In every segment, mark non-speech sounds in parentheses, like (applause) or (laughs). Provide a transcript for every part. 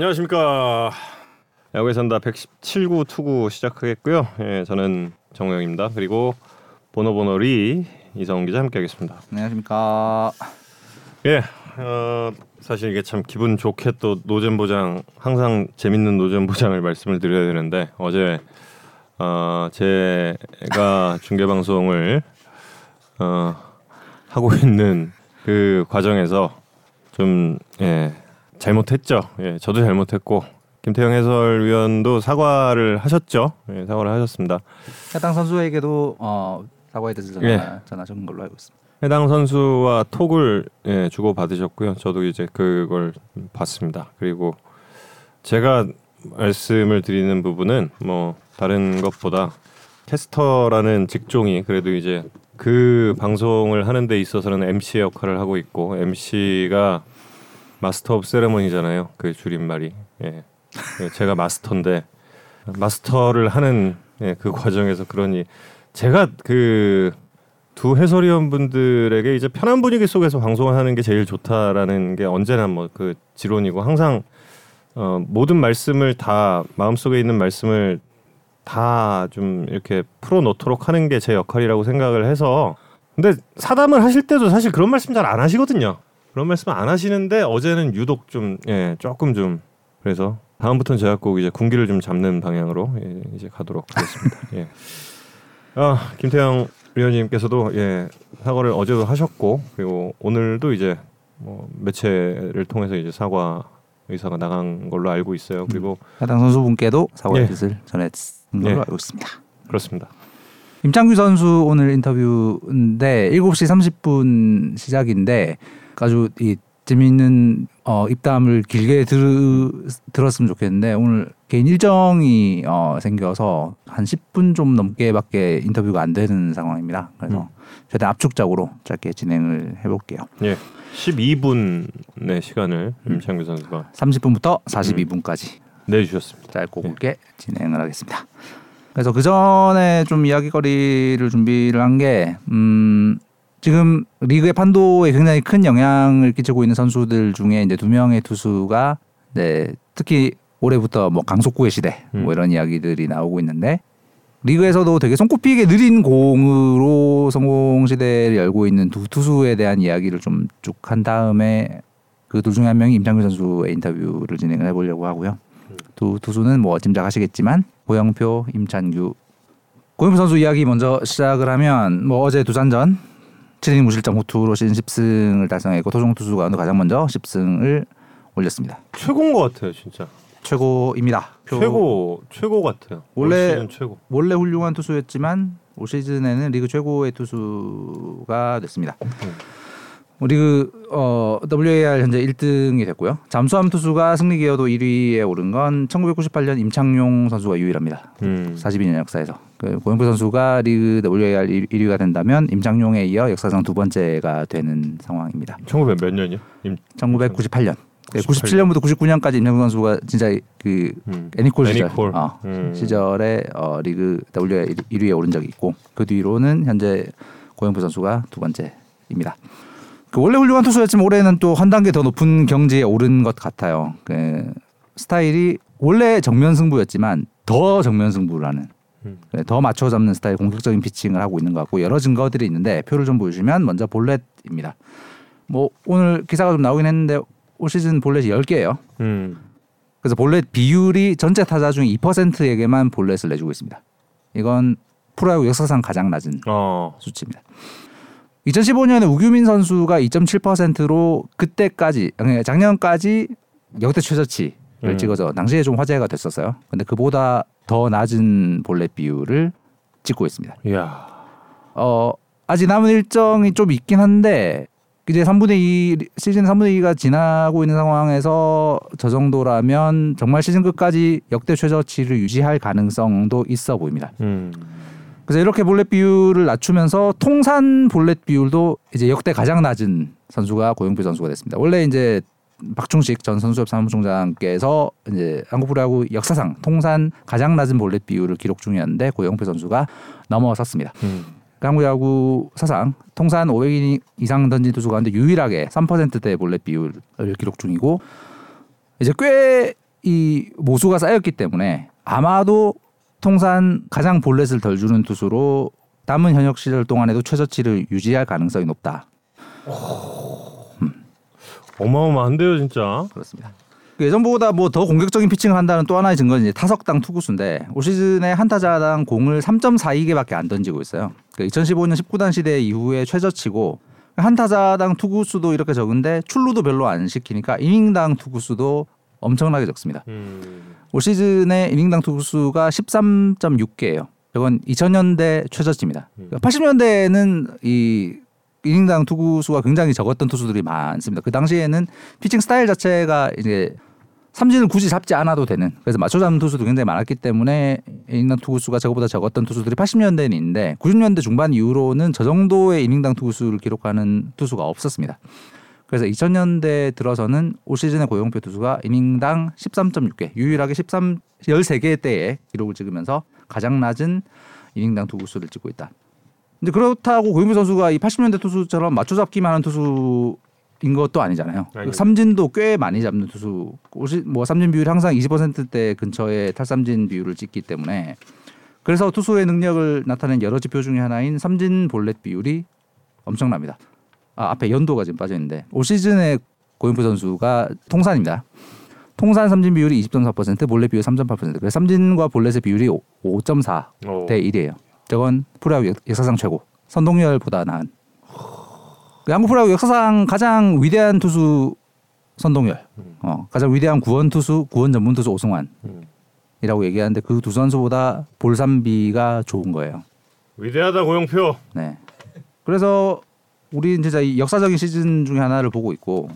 안녕하십니까. 야구에 산다 117구 투구 시작하겠고요. 예, 저는 정우영입니다. 그리고 보노보노리 이성훈 기자 함께하겠습니다. 안녕하십니까. 예, 어, 사실 이게 참 기분 좋게 또 노잼 보장 항상 재밌는 노잼 보장을 말씀을 드려야 되는데 어제 어, 제가 중계 방송을 어, 하고 있는 그 과정에서 좀 예, 잘못했죠. 예, 저도 잘못했고 김태형 해설위원도 사과를 하셨죠. 예, 사과를 하셨습니다. 해당 선수에게도 어, 사과의 뜻을 전하, 예. 전하신 걸로 알고 있습니다. 해당 선수와 톡을 예, 주고 받으셨고요. 저도 이제 그걸 봤습니다. 그리고 제가 말씀을 드리는 부분은 뭐 다른 것보다 캐스터라는 직종이 그래도 이제 그 방송을 하는 데 있어서는 MC 역할을 하고 있고 MC가 master of ceremony잖아요. 그 줄임말이. 예. 예, 제가 마스터인데 마스터를 하는 예, 그 과정에서 그러니 제가 그 두 해설위원 분들에게 이제 편한 분위기 속에서 방송을 하는 게 제일 좋다라는 게 언제나 뭐 그 지론이고 항상 어, 모든 말씀을 다 마음속에 있는 말씀을 다 좀 이렇게 풀어 놓도록 하는 게 제 역할이라고 생각을 해서 근데 사담을 하실 때도 사실 그런 말씀 잘 안 하시거든요. 그런 말씀 안 하시는데 어제는 유독 좀 예, 조금 좀 그래서 다음부터는 제가 꼭 이제 군기를 좀 잡는 방향으로 예, 이제 가도록 하겠습니다. (laughs) 예. 아 김태형 위원님께서도 예 사과를 어제도 하셨고 그리고 오늘도 이제 뭐 매체를 통해서 이제 사과 의사가 나간 걸로 알고 있어요. 그리고 해당 선수분께도 사과의 예. 뜻을 전했는 걸로 예. 알고 있습니다. 그렇습니다. 임창규 선수 오늘 인터뷰인데 7시 30분 시작인데 아주 이 재미있는 어, 입담을 길게 들, 들었으면 좋겠는데 오늘 개인 일정이 어, 생겨서 한 10분 좀 넘게밖에 인터뷰가 안 되는 상황입니다. 그래서 최대한 압축적으로 짧게 진행을 해볼게요. 예. 12분의 시간을 임창규 선수가 30분부터 42분까지 내주셨습니다. 짧고 굵게 진행을 하겠습니다. 그래서 그 전에 좀 이야기거리를 준비를 한 게 음, 지금 리그의 판도에 굉장히 큰 영향을 끼치고 있는 선수들 중에 이제 두 명의 투수가 네, 특히 올해부터 뭐 강속구의 시대 음. 뭐 이런 이야기들이 나오고 있는데 리그에서도 되게 손꼽히게 느린 공으로 성공 시대를 열고 있는 두 투수에 대한 이야기를 좀 쭉 한 다음에 그 둘 중에 한 명이 임창규 선수의 인터뷰를 진행을 해보려고 하고요. 두 투수는 뭐 짐작하시겠지만 고영표, 임찬규. 고영표 선수 이야기 먼저 시작을 하면 뭐 어제 두산전 7이닝 무실점 호투로 시즌 10승을 달성했고 토종 투수 가운데 가장 먼저 10승을 올렸습니다. 최고인 것 같아요, 진짜. 최고입니다. 표- 최고 최고 같아요. 올 원래- 최고. 원래 훌륭한 투수였지만 올 시즌에는 리그 최고의 투수가 됐습니다. 뭐 리그 어, WAR 현재 1등이 됐고요. 잠수함 투수가 승리 기여도 1위에 오른 건 1998년 임창용 선수가 유일합니다. 음. 42년 역사에서 그 고영표 선수가 리그 WAR 1위가 된다면 임창용에 이어 역사상 두 번째가 되는 상황입니다. 1900몇 년이요? 임 1998년. 98 년. 97년부터 99년까지 임창용 선수가 진짜 그 음. 애니콜 시절 애니콜. 어, 음. 시절에 어, 리그 WA 1위에 오른 적이 있고 그 뒤로는 현재 고영표 선수가 두 번째입니다. 그 원래 훌륭한 투수였지만 올해는 또 한 단계 더 높은 경지에 오른 것 같아요. 그 스타일이 원래 정면 승부였지만 더 정면 승부를 하는 음. 네, 더 맞춰 잡는 스타일 공격적인 피칭을 하고 있는 것 같고 여러 증거들이 있는데 표를 좀 보여주시면 먼저 볼넷입니다. 뭐 오늘 기사가 좀 나오긴 했는데 올 시즌 볼넷이 10개예요. 음. 그래서 볼넷 비율이 전체 타자 중 2%에게만 볼넷을 내주고 있습니다. 이건 프로야구 역사상 가장 낮은 어. 수치입니다. 2015년에 우규민 선수가 2.7%로 그때까지 작년까지 역대 최저치를 음. 찍어서 당시에 좀 화제가 됐었어요. 근데 그보다 더 낮은 볼넷 비율을 찍고 있습니다. 이야. 어 아직 남은 일정이 좀 있긴 한데 이제 3분의 2 시즌 3분의 2가 지나고 있는 상황에서 저 정도라면 정말 시즌 끝까지 역대 최저치를 유지할 가능성도 있어 보입니다. 음. 그래서 이렇게 볼넷 비율을 낮추면서 통산 볼넷 비율도 이제 역대 가장 낮은 선수가 고영표 선수가 됐습니다. 원래 이제 박충식 전 선수협 사무총장께서 이제 한국 프로야구 역사상 통산 가장 낮은 볼넷 비율을 기록 중이었는데 고영표 선수가 넘어섰습니다. 음. 한국 야구 사상 통산 500인 이상 던진 투수 가운데 유일하게 3%대 볼넷 비율을 기록 중이고 이제 꽤 이 모수가 쌓였기 때문에 아마도 통산 가장 볼넷을 덜 주는 투수로 남은 현역 시절 동안에도 최저치를 유지할 가능성이 높다. 어마어마한데요, 진짜. 그렇습니다. 그 예전보다 뭐 더 공격적인 피칭을 한다는 또 하나의 증거는 이제 타석당 투구수인데 올 시즌에 한 타자당 공을 3.42개밖에 안 던지고 있어요. 그 2015년 19단 시대 이후에 최저치고 한 타자당 투구수도 이렇게 적은데 출루도 별로 안 시키니까 이닝당 투구수도 엄청나게 적습니다. 음. 올 시즌에 이닝당 투구수가 13.6개예요. 이건 2000년대 최저치입니다. 음. 80년대에는 이 이닝당 투구수가 굉장히 적었던 투수들이 많습니다. 그 당시에는 피칭 스타일 자체가 이제 삼진을 굳이 잡지 않아도 되는 그래서 맞춰 잡는 투수도 굉장히 많았기 때문에 이닝당 투구수가 저거보다 적었던 투수들이 80년대에는 있는데 90년대 중반 이후로는 저 정도의 이닝당 투구수를 기록하는 투수가 없었습니다. 그래서 2000년대 들어서는 올 시즌의 고용표 투수가 이닝당 13.6개, 유일하게 13 13개 대에 기록을 찍으면서 가장 낮은 이닝당 투구수를 찍고 있다. 근데 그렇다고 고용표 선수가 이 80년대 투수처럼 맞춰잡기만 하는 투수 인 것도 아니잖아요. 아니요. 삼진도 꽤 많이 잡는 투수. 뭐 삼진 비율이 항상 20%대 근처의 탈삼진 비율을 찍기 때문에 그래서 투수의 능력을 나타낸 여러 지표 중에 하나인 삼진 볼넷 비율이 엄청납니다. 아, 앞에 연도가 지금 빠져 있는데 올 시즌에 고용표 선수가 통산입니다. 통산 삼진 비율이 20.4%, 볼넷 비율 3.8%. 그래서 삼진과 볼넷의 비율이 5.4 어. 대 1이에요. 저건 프로야구 역- 역사상 최고. 선동열보다 나은. 그 한국 프로야구 역사상 가장 위대한 투수 선동열. 어, 가장 위대한 구원 투수, 구원 전문 투수 오승환 이라고 음. 얘기하는데 그 두 선수보다 볼삼비가 좋은 거예요. 위대하다 고용표. 네. 그래서 우리 진짜 이 역사적인 시즌 중에 하나를 보고 있고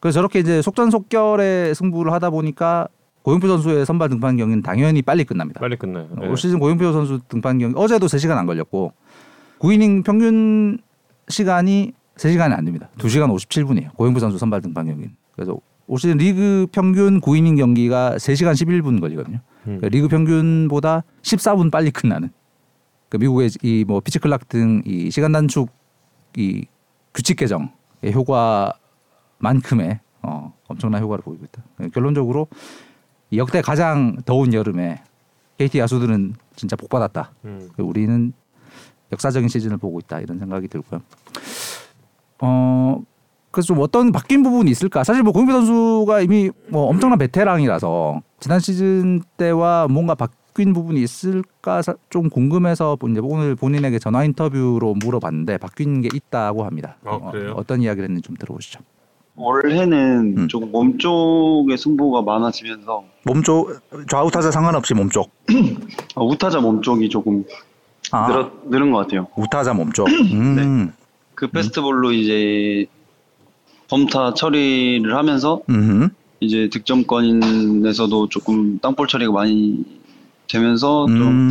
그래서 저렇게 이제 속전속결의 승부를 하다 보니까 고용표 선수의 선발 등판 경기는 당연히 빨리 끝납니다. 빨리 끝나요. 네. 올 시즌 고용표 선수 등판 경기 어제도 3시간 안 걸렸고 9이닝 평균 시간이 3시간이 안 됩니다. 2시간 57분이에요. 고용표 선수 선발 등판 경기는. 그래서 올 시즌 리그 평균 9이닝 경기가 3시간 11분 걸리거든요. 음. 그러니까 리그 평균보다 14분 빨리 끝나는. 그 미국의 이 뭐 피치 클락 등 이 시간 단축 이 규칙 개정의 효과만큼의 어, 엄청난 효과를 보이고 있다. 결론적으로 이 역대 가장 더운 여름에 KT 야수들은 진짜 복 받았다. 음. 우리는 역사적인 시즌을 보고 있다 이런 생각이 들고요. 어 그래서 좀 어떤 바뀐 부분이 있을까? 사실 뭐 고인표 선수가 이미 뭐 엄청난 베테랑이라서 지난 시즌 때와 뭔가 바 뀐 부분이 있을까 사- 좀 궁금해서 이제 오늘 본인에게 전화 인터뷰로 물어봤는데 바뀐 게 있다고 합니다. 아, 그래요? 어, 떤 이야기를 했는지 좀 들어보시죠. 올해는 음. 조금 몸 쪽의 승부가 많아지면서 몸쪽 좌우 타자 상관없이 몸쪽. 어, (clears throat) 우타자 몸 쪽이 조금 아 늘어, 늘은 것 같아요. 우타자 몸 쪽. (clears throat) 음. 그 페스티벌로 이제 범타 처리를 하면서 음. 이제 득점권에서도 조금 땅볼 처리가 많이 되면서 좀 음.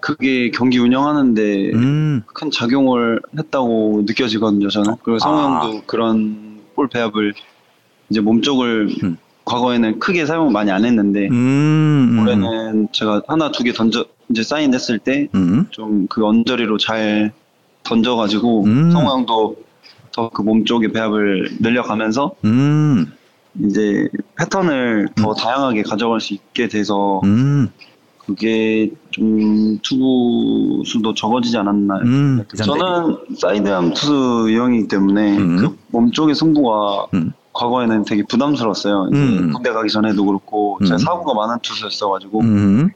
그게 경기 운영하는데 음. 큰 작용을 했다고 느껴지거든요, 저는. 그리고 성우 아. 형도 그런 볼 배합을 이제 몸 쪽을 음. 과거에는 크게 사용을 많이 안 했는데 음. 올해는 제가 하나 두 개 던져 이제 사인했을 때 음. 좀그 언저리로 잘 던져가지고 음. 성우 형도 더 그 몸 쪽의 배합을 늘려가면서 음. 이제 패턴을 더 다양하게 가져갈 수 있게 돼서 음. 그게 좀 투구 수도 적어지지 않았나. 음. 저는 사이드암 투수 유형이기 때문에 음. 그 몸쪽의 승부가 음. 과거에는 되게 부담스러웠어요. 이제 음. 군대 가기 전에도 그렇고 제가 음. 사고가 많은 투수였어가지고 음.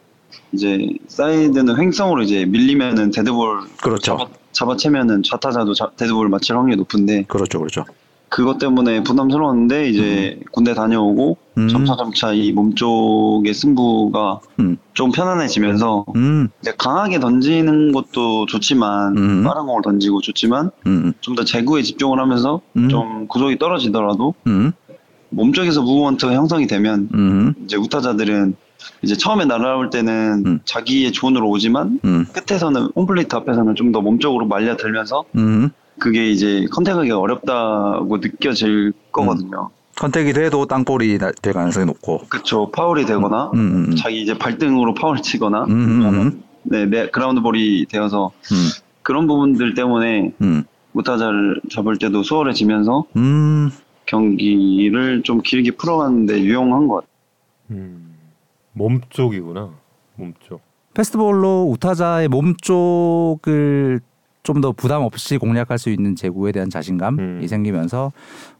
이제 사이드는 횡성으로 이제 밀리면은 데드볼 그렇죠. 잡아, 잡아 채면은 좌타자도 자- 데드볼 맞힐 확률이 높은데 그렇죠. 그렇죠. 그것 때문에 부담스러웠는데 이제 군대 다녀오고 음. 점차 점차 이 몸쪽의 승부가 음. 좀 편안해지면서 음. 이제 강하게 던지는 것도 좋지만 음. 빠른 공을 던지고 좋지만 음. 좀더 제구에 집중을 하면서 음. 좀 구속이 떨어지더라도 음. 몸쪽에서 movement가 형성이 되면 음. 이제 우타자들은 이제 처음에 날아올 때는 음. 자기의 존으로 오지만 음. 끝에서는 홈플레이트 앞에서는 좀 더 몸쪽으로 말려들면서 음. 그게 이제 contact하기가 어렵다고 느껴질 거거든요. contact이 돼도 땅볼이 나- 될 가능성이 높고. 그쵸 파울이 되거나 음. 음. 자기 이제 발등으로 파울을 치거나 음. 음. 네, 네 그라운드 볼이 되어서 음. 그런 부분들 때문에 음. 우타자를 잡을 때도 수월해지면서 음. 경기를 좀 길게 풀어가는데 유용한 것 같아요. 음. 몸 쪽이구나. 몸 쪽. 패스트볼로 우타자의 몸 쪽을 좀 더 부담 없이 공략할 수 있는 제구에 대한 자신감이 음. 생기면서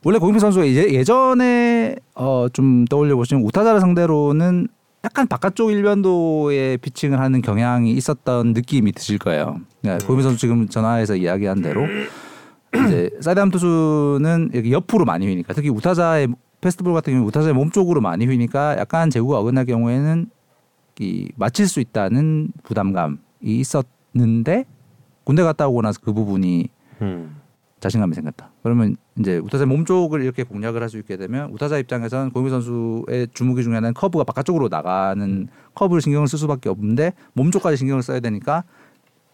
원래 고인표 선수가 이제 예전에 어 좀 떠올려 보시면 우타자를 상대로는 약간 바깥쪽 일변도의 피칭을 하는 경향이 있었던 느낌이 드실 거예요. 그러니까 고인표 선수 지금 전화해서 이야기한 대로 이제 사이드암 투수는 이렇게 옆으로 많이 휘니까 특히 우타자의 페스트볼 같은 경우 우타자의 몸 쪽으로 많이 휘니까 약간 제구가 어긋날 경우에는 이 맞힐 수 있다는 부담감이 있었는데 군대 갔다 오고 나서 그 부분이 음. 자신감이 생겼다. 그러면 이제 우타자 몸 쪽을 이렇게 공략을 할 수 있게 되면 우타자 입장에서는 고미 선수의 주무기 중에 하나는 커브가 바깥쪽으로 나가는 커브를 신경을 쓸 수밖에 없는데 몸 쪽까지 신경을 써야 되니까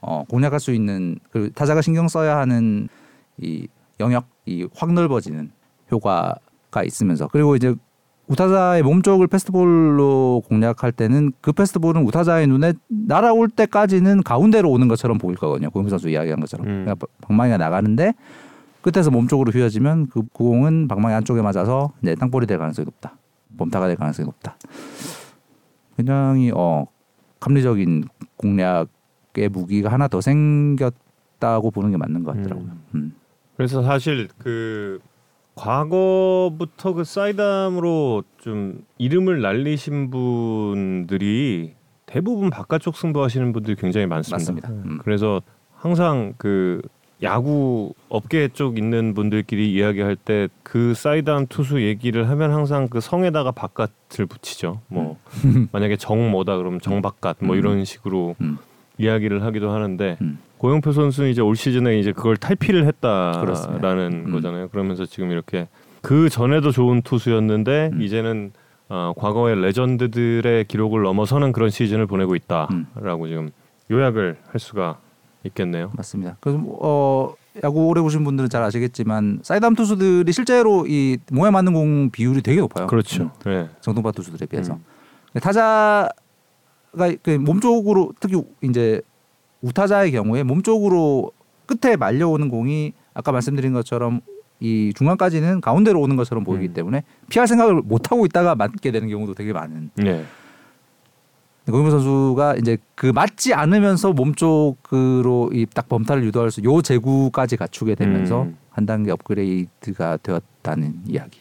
어, 공략할 수 있는 그 타자가 신경 써야 하는 이 영역이 확 넓어지는 효과가 있으면서 그리고 이제 우타자의 몸 쪽을 패스트볼로 공략할 때는 그 패스트볼은 우타자의 눈에 날아올 때까지는 가운데로 오는 것처럼 보일 거거든요. 고영표 선수 이야기한 것처럼. 음. 그러니까 방망이가 나가는데 끝에서 몸 쪽으로 휘어지면 그 공은 방망이 안쪽에 맞아서 이제 땅볼이 될 가능성이 높다. 범타가 될 가능성이 높다. 굉장히 어 합리적인 공략의 무기가 하나 더 생겼다고 보는 게 맞는 것 같더라고요. 음. 음. 그래서 사실 그 과거부터 그 사이담으로 좀 이름을 날리신 분들이 대부분 바깥쪽 승부하시는 분들이 굉장히 많습니다. 맞습니다. 음. 그래서 항상 그 야구 업계 쪽 있는 분들끼리 이야기할 때 그 사이드암 투수 얘기를 하면 항상 그 성에다가 바깥을 붙이죠. 뭐 만약에 정 뭐다 그러면 정 바깥 뭐 음. 이런 식으로 음. 이야기를 하기도 하는데 음. 고영표 선수는 이제 올 시즌에 이제 그걸 탈피를 했다라는 그렇습니다. 음. 거잖아요. 그러면서 지금 이렇게 그 전에도 좋은 투수였는데 음. 이제는 어, 과거의 레전드들의 기록을 넘어서는 그런 시즌을 보내고 있다라고 음. 지금 요약을 할 수가 있겠네요. 맞습니다. 그래서 뭐, 어 야구 오래 보신 분들은 잘 아시겠지만 사이드암 투수들이 실제로 이 몸에 맞는 공 비율이 되게 높아요. 그렇죠. 음, 네. 정통파 투수들에 비해서 음. 타자가 그 몸쪽으로 특히 이제 우타자의 경우에 몸쪽으로 끝에 말려오는 공이 아까 말씀드린 것처럼 이 중간까지는 가운데로 오는 것처럼 보이기 음. 때문에 피할 생각을 못 하고 있다가 맞게 되는 경우도 되게 많은. 네. 고인표 선수가 이제 그 맞지 않으면서 몸쪽으로 이 딱 범타를 유도할 수 요 제구까지 갖추게 되면서 음. 한 단계 업그레이드가 되었다는 이야기.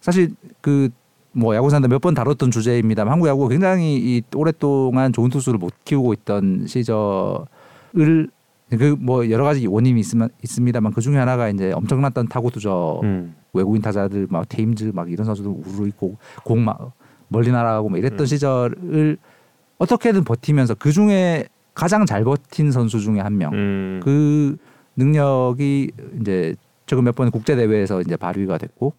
사실 그 뭐 야구 산다 몇 번 다뤘던 주제입니다만 한국 야구가 굉장히 이 오랫동안 좋은 투수를 못 키우고 있던 시절을 그 뭐 여러 가지 원인이 있으면 있습니다만 그 중에 하나가 이제 엄청났던 타고 투저 음. 외국인 타자들 막 테임즈 막 이런 선수들 우르르 있고 공 막 멀리 날아가고 막 이랬던 음. 시절을 어떻게든 버티면서 그 중에 가장 잘 버틴 선수 중에 한 명. 음. 그 능력이 이제 최근 몇 번 국제 대회에서 이제 발휘가 됐고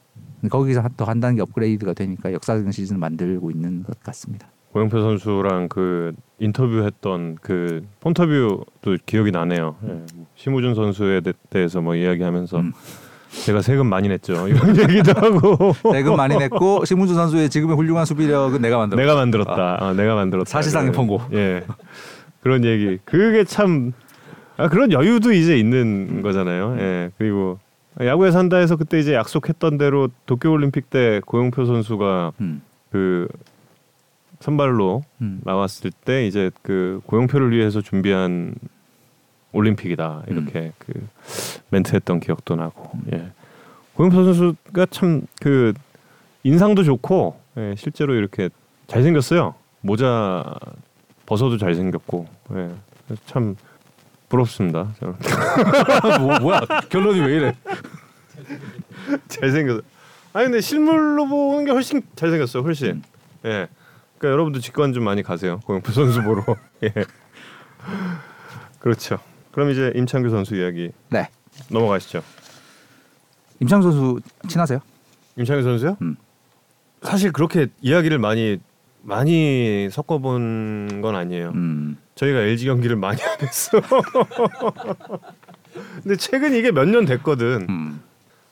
거기서 더한 단계 업그레이드가 되니까 역사적인 시즌을 만들고 있는 것 같습니다. 고영표 선수랑 그 인터뷰했던 그 폰터뷰도 기억이 나네요. 예. 심우준 선수에 대- 대해서 뭐 이야기하면서 음. 제가 세금 많이 냈죠. (laughs) 이런 얘기도 하고 세금 많이 냈고 심문주 선수의 지금의 훌륭한 수비력은 내가 만들었다. 내가 만들었다. 아, 내가 만들었다. 사실상의 폰고. 예. 그런 얘기. 그게 참 아, 그런 여유도 이제 있는 거잖아요. 예. 그리고 야구에 산다 해서 그때 이제 약속했던 대로 도쿄 올림픽 때 고영표 선수가 음, 그 선발로 음. 나왔을 때 이제 그 고영표를 위해서 준비한 올림픽이다. 이렇게 그 멘트했던 기억도 나고. 예. 고영표 선수가 참 그 인상도 좋고 예, 실제로 이렇게 잘생겼어요. 모자 벗어도 잘생겼고. 예, 참 부럽습니다 저는. (laughs) 뭐, 뭐야? 결론이 왜 이래? 잘생겼어 아니 근데 실물로 보는 게 훨씬 잘생겼어요 훨씬. 예. 그러니까 여러분도 직관 좀 많이 가세요 고영표 선수 보러. (laughs) 예. 그렇죠. 그럼 이제 임창규 선수 이야기 네, 넘어가시죠. 임창 선수 친하세요? 임창규 선수요? 음. 사실 그렇게 이야기를 많이 많이 섞어본 건 아니에요. 음, 저희가 LG 경기를 많이 안 했어 (laughs) 근데 최근 이게 몇 년 됐거든 음,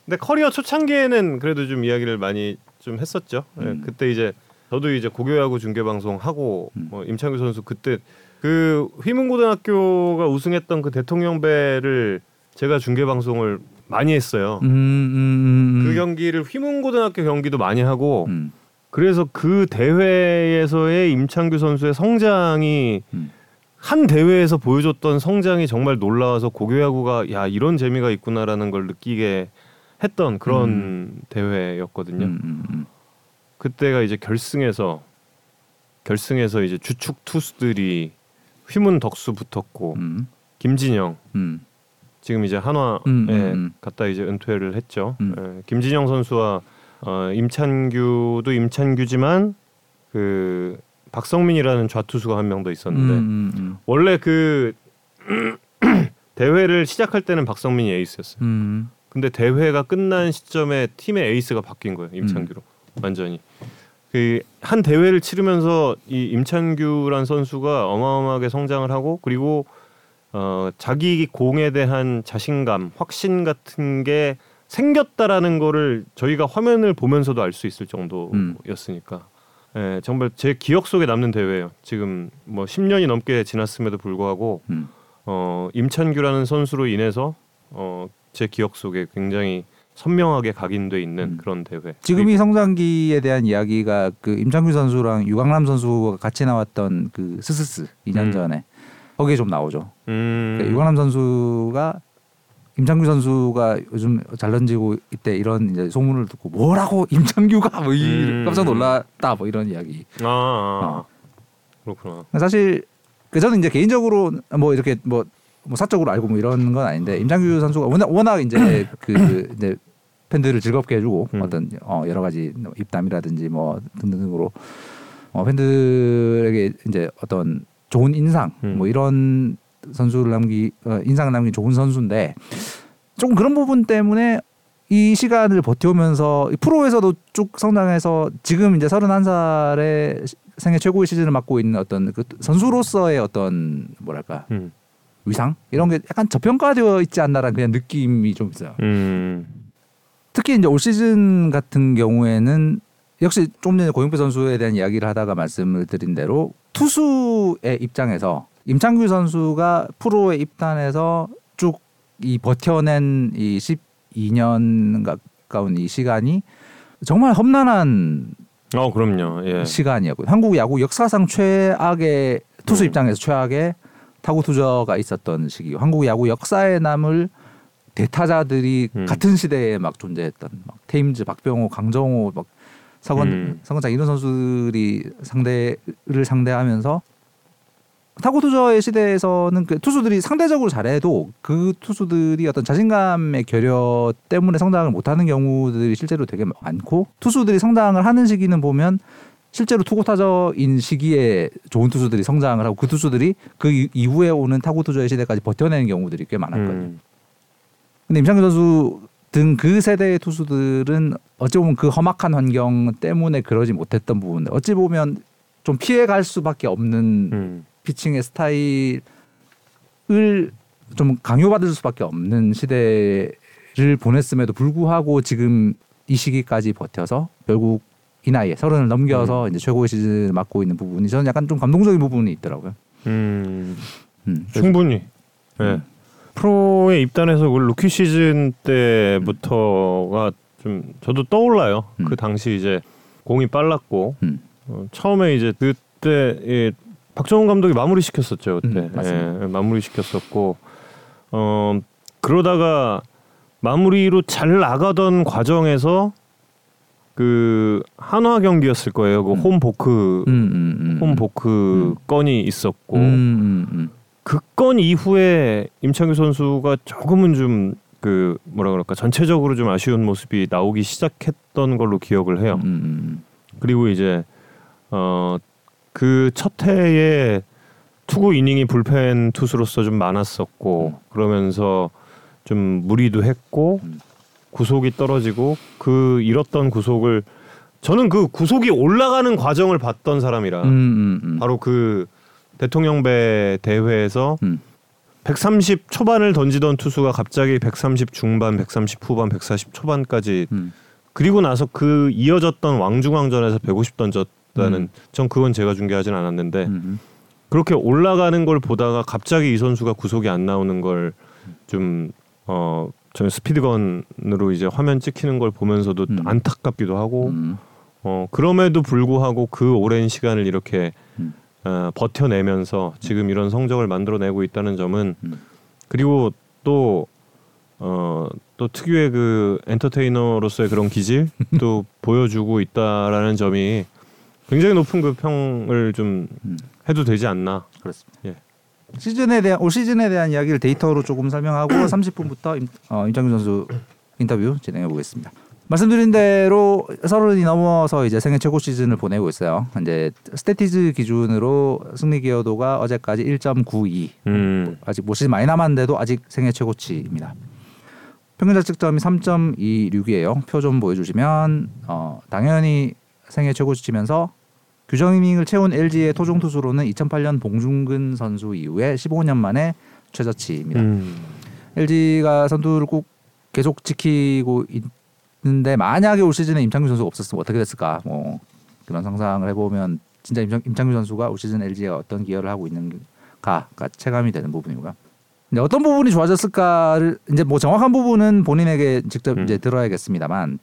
근데 커리어 초창기에는 그래도 좀 이야기를 많이 좀 했었죠. 예, 음. 그때 이제 저도 이제 고교야구 중계 방송 하고 음. 뭐 임창규 선수 그때 그 휘문고등학교가 우승했던 그 대통령배를 제가 중계 방송을 많이 했어요. 음, 음, 음, 그 경기를 휘문고등학교 경기도 많이 하고 음, 그래서 그 대회에서의 임창규 선수의 성장이 음. 한 대회에서 보여줬던 성장이 정말 놀라워서 고교야구가 야 이런 재미가 있구나라는 걸 느끼게 했던 그런 대회였거든요. 음, 음, 음. 그때가 이제 결승에서 결승에서 이제 주축 투수들이 휘문 덕수 붙었고 음, 김진영 음, 지금 이제 한화에 음, 음, 음. 갔다 이제 은퇴를 했죠. 음. 예, 김진영 선수와 어, 임찬규도 임찬규지만 그 박성민이라는 좌투수가 한 명 더 있었는데 음, 음, 음. 원래 그 (clears throat) 대회를 시작할 때는 박성민이 에이스였어요. 음, 근데 대회가 끝난 시점에 팀의 에이스가 바뀐 거예요. 임찬규로 완전히. 그 한 대회를 치르면서 이 임찬규란 선수가 어마어마하게 성장을 하고 그리고 어 자기 공에 대한 자신감, 확신 같은 게 생겼다라는 거를 저희가 화면을 보면서도 알 수 있을 정도였으니까. 예, 정말 제 기억 속에 남는 대회예요. 지금 뭐 10년이 넘게 지났음에도 불구하고 음. 어 임찬규라는 선수로 인해서 어 제 기억 속에 굉장히 선명하게 각인돼 있는 음. 그런 대회. 지금 이 성장기에 대한 이야기가 그 임창규 선수랑 유강남 선수가 같이 나왔던 그 스스스 2년 음. 전에 거기에 좀 나오죠. 음. 그러니까 유강남 선수가 임창규 선수가 요즘 잘 던지고 있대 이런 이제 소문을 듣고 뭐라고 (laughs) 임창규가 뭐 이, 음. 깜짝 놀랐다 뭐 이런 이야기. 아, 아, 어. 그렇구나. 사실 그 저는 이제 개인적으로 뭐 이렇게 뭐, 뭐 사적으로 알고 뭐 이런 건 아닌데 임창규 선수가 워낙, 워낙 이제 (clears throat) 그 이제 팬들을 즐겁게 해주고 음. 어떤 어 여러 가지 입담이라든지 뭐 등등으로 어 팬들에게 이제 어떤 좋은 인상 음. 뭐 이런 선수를 남기 어, 인상을 남긴 좋은 선수인데 조금 그런 부분 때문에 이 시간을 버텨오면서 이 프로에서도 쭉 성장해서 지금 이제 31살에 생애 최고의 시즌을 맡고 있는 어떤 그 선수로서의 어떤 뭐랄까 음. 위상 이런 게 약간 저평가되어 있지 않나라는 그냥 느낌이 좀 있어요. 음. 특히 이제 올 시즌 같은 경우에는 역시 조금 전에 고영표 선수에 대한 이야기를 하다가 말씀을 드린 대로 투수의 입장에서 임창규 선수가 프로에 입단해서 쭉 이 버텨낸 이 12년 가까운 이 시간이 정말 험난한 어, 그럼요. 예. 시간이었고 한국 야구 역사상 최악의 투수 음. 입장에서 최악의 타구 투저가 있었던 시기. 한국 야구 역사에 남을 대타자들이 음. 같은 시대에 막 존재했던 막 테임즈, 박병호, 강정호, 막 서건 음. 서건장 이런 선수들이 상대를 상대하면서 타구 투저의 시대에서는 그 투수들이 상대적으로 잘해도 그 투수들이 어떤 자신감의 결여 때문에 성장을 못하는 경우들이 실제로 되게 많고 투수들이 성장을 하는 시기는 보면 실제로 투구 타저인 시기에 좋은 투수들이 성장을 하고 그 투수들이 그 이- 이후에 오는 타구 투저의 시대까지 버텨내는 경우들이 꽤 많았거든요. 음. 근데 임창규 선수 등 그 세대의 투수들은 어찌 보면 그 험악한 환경 때문에 그러지 못했던 부분. 어찌 보면 좀 피해갈 수밖에 없는 음. 피칭의 스타일을 좀 강요받을 수밖에 없는 시대를 보냈음에도 불구하고 지금 이 시기까지 버텨서 결국 이 나이에 서른을 넘겨서 이제 최고의 시즌을 맞고 있는 부분이 저는 약간 좀 감동적인 부분이 있더라고요. 음. 음, 충분히. 예. 음. 프로에 입단해서 그 루키 시즌 때부터가 좀 저도 떠올라요. 음. 그 당시 이제 공이 빨랐고 음. 어, 처음에 이제 그때 예, 박종훈 감독이 마무리 시켰었죠 그때 음. 예, 마무리 시켰었고 어 그러다가 마무리로 잘 나가던 과정에서 그 한화 경기였을 거예요. 그 음. 홈 보크 음, 음, 음, 홈 보크 음. 건이 있었고. 그 건 이후에 임창규 선수가 조금은 좀 그 뭐라 그럴까 전체적으로 좀 아쉬운 모습이 나오기 시작했던 걸로 기억을 해요. 그리고 이제 어 그 첫 해에 투구 이닝이 불펜 투수로서 좀 많았었고 그러면서 좀 무리도 했고 음. 구속이 떨어지고 그 잃었던 구속을 저는 그 구속이 올라가는 과정을 봤던 사람이라 음, 음, 음. 바로 그 대통령배 대회에서 음. 130 초반을 던지던 투수가 갑자기 130 중반, 130 후반, 140 초반까지 음. 그리고 나서 그 이어졌던 왕중왕전에서 150 던졌 다는 음. 전 그건 제가 중계하진 않았는데 음, 그렇게 올라가는 걸 보다가 갑자기 이 선수가 구속이 안 나오는 걸 좀 어 저는 스피드건으로 이제 화면 찍히는 걸 보면서도 음. 안타깝기도 하고 음. 어, 그럼에도 불구하고 그 오랜 시간을 이렇게 음. 어, 버텨내면서 지금 이런 성적을 만들어내고 있다는 점은 음. 그리고 또 어, 또 특유의 그 엔터테이너로서의 그런 기질 또 (laughs) 보여주고 있다라는 점이 굉장히 높은 그 평을 좀 음. 해도 되지 않나. 그렇습니다. 예. 시즌에 대한 올 시즌에 대한 이야기를 데이터로 조금 설명하고 (clears throat) 30분부터 임, 어, 임창규 선수 인터뷰 진행해 보겠습니다. 말씀드린 대로 서른이 넘어서 이제 생애 최고 시즌을 보내고 있어요. 이제 스태티즈 기준으로 승리 기여도가 어제까지 1.92. 음. 아직 뭐 시즌 많이 남았는데도 아직 생애 최고치입니다. 평균 자책점이 3.26이에요. 표 좀 보여주시면 어, 당연히 생애 최고치면서 규정 이닝을 채운 LG의 토종 투수로는 2008년 봉중근 선수 이후에 15년 만에 최저치입니다. 음. LG가 선두를 꼭 계속 지키고 있는데 만약에 올 시즌에 임창규 선수가 없었으면 어떻게 됐을까? 뭐 그런 상상을 해보면 진짜 임창, 임창규 선수가 올 시즌 LG에 어떤 기여를 하고 있는가가 체감이 되는 부분이고요. 근데 어떤 부분이 좋아졌을까를 이제 뭐 정확한 부분은 본인에게 직접 음. 이제 들어야겠습니다만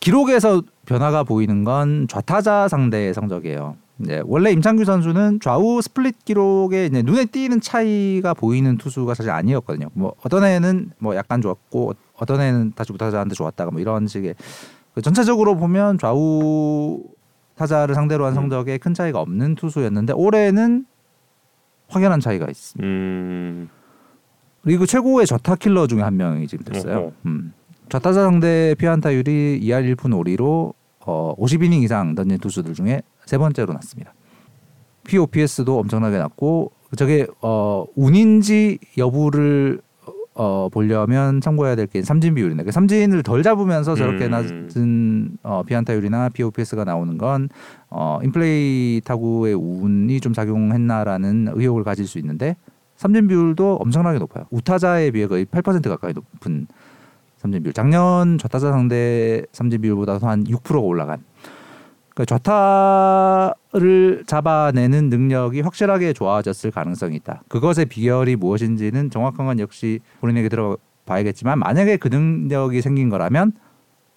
기록에서 변화가 보이는 건 좌타자 상대의 성적이에요. 이제 원래 임찬규 선수는 좌우 split 기록에 이제 눈에 띄는 차이가 보이는 투수가 사실 아니었거든요. 뭐 어떤 애는 뭐 약간 좋았고 어떤 애는 다시 우타자한테 좋았다가 뭐 이런 식의 그 전체적으로 보면 좌우 타자를 상대로 한 음. 성적에 큰 차이가 없는 투수였는데 올해는 확연한 차이가 있습니다. 음. 리그 최고의 좌타 킬러 중에 한 명이 지금 됐어요. 음. 좌타자 상대 피안타율이 2할 1푼 5리로 어, 50이닝 이상 던진 투수들 중에 세 번째로 났습니다. POPS도 엄청나게 낮고 저게 어, 운인지 여부를 어, 보려면 참고해야 될 게 삼진 비율인데 그 삼진을 덜 잡으면서 저렇게 음. 낮은 어, 피안타율이나 POPS가 나오는 건 어, 인플레이 타구의 운이 좀 작용했나라는 의혹을 가질 수 있는데 삼진 비율도 엄청나게 높아요. 우타자에 비해 거의 8% 가까이 높은 삼진 비율. 작년 좌타자 상대 삼진 비율보다도 한 6%가 올라간. 그러니까 좌타를 잡아내는 능력이 확실하게 좋아졌을 가능성이 있다. 그것의 비결이 무엇인지는 정확한 건 역시 본인에게 들어봐야겠지만 만약에 그 능력이 생긴 거라면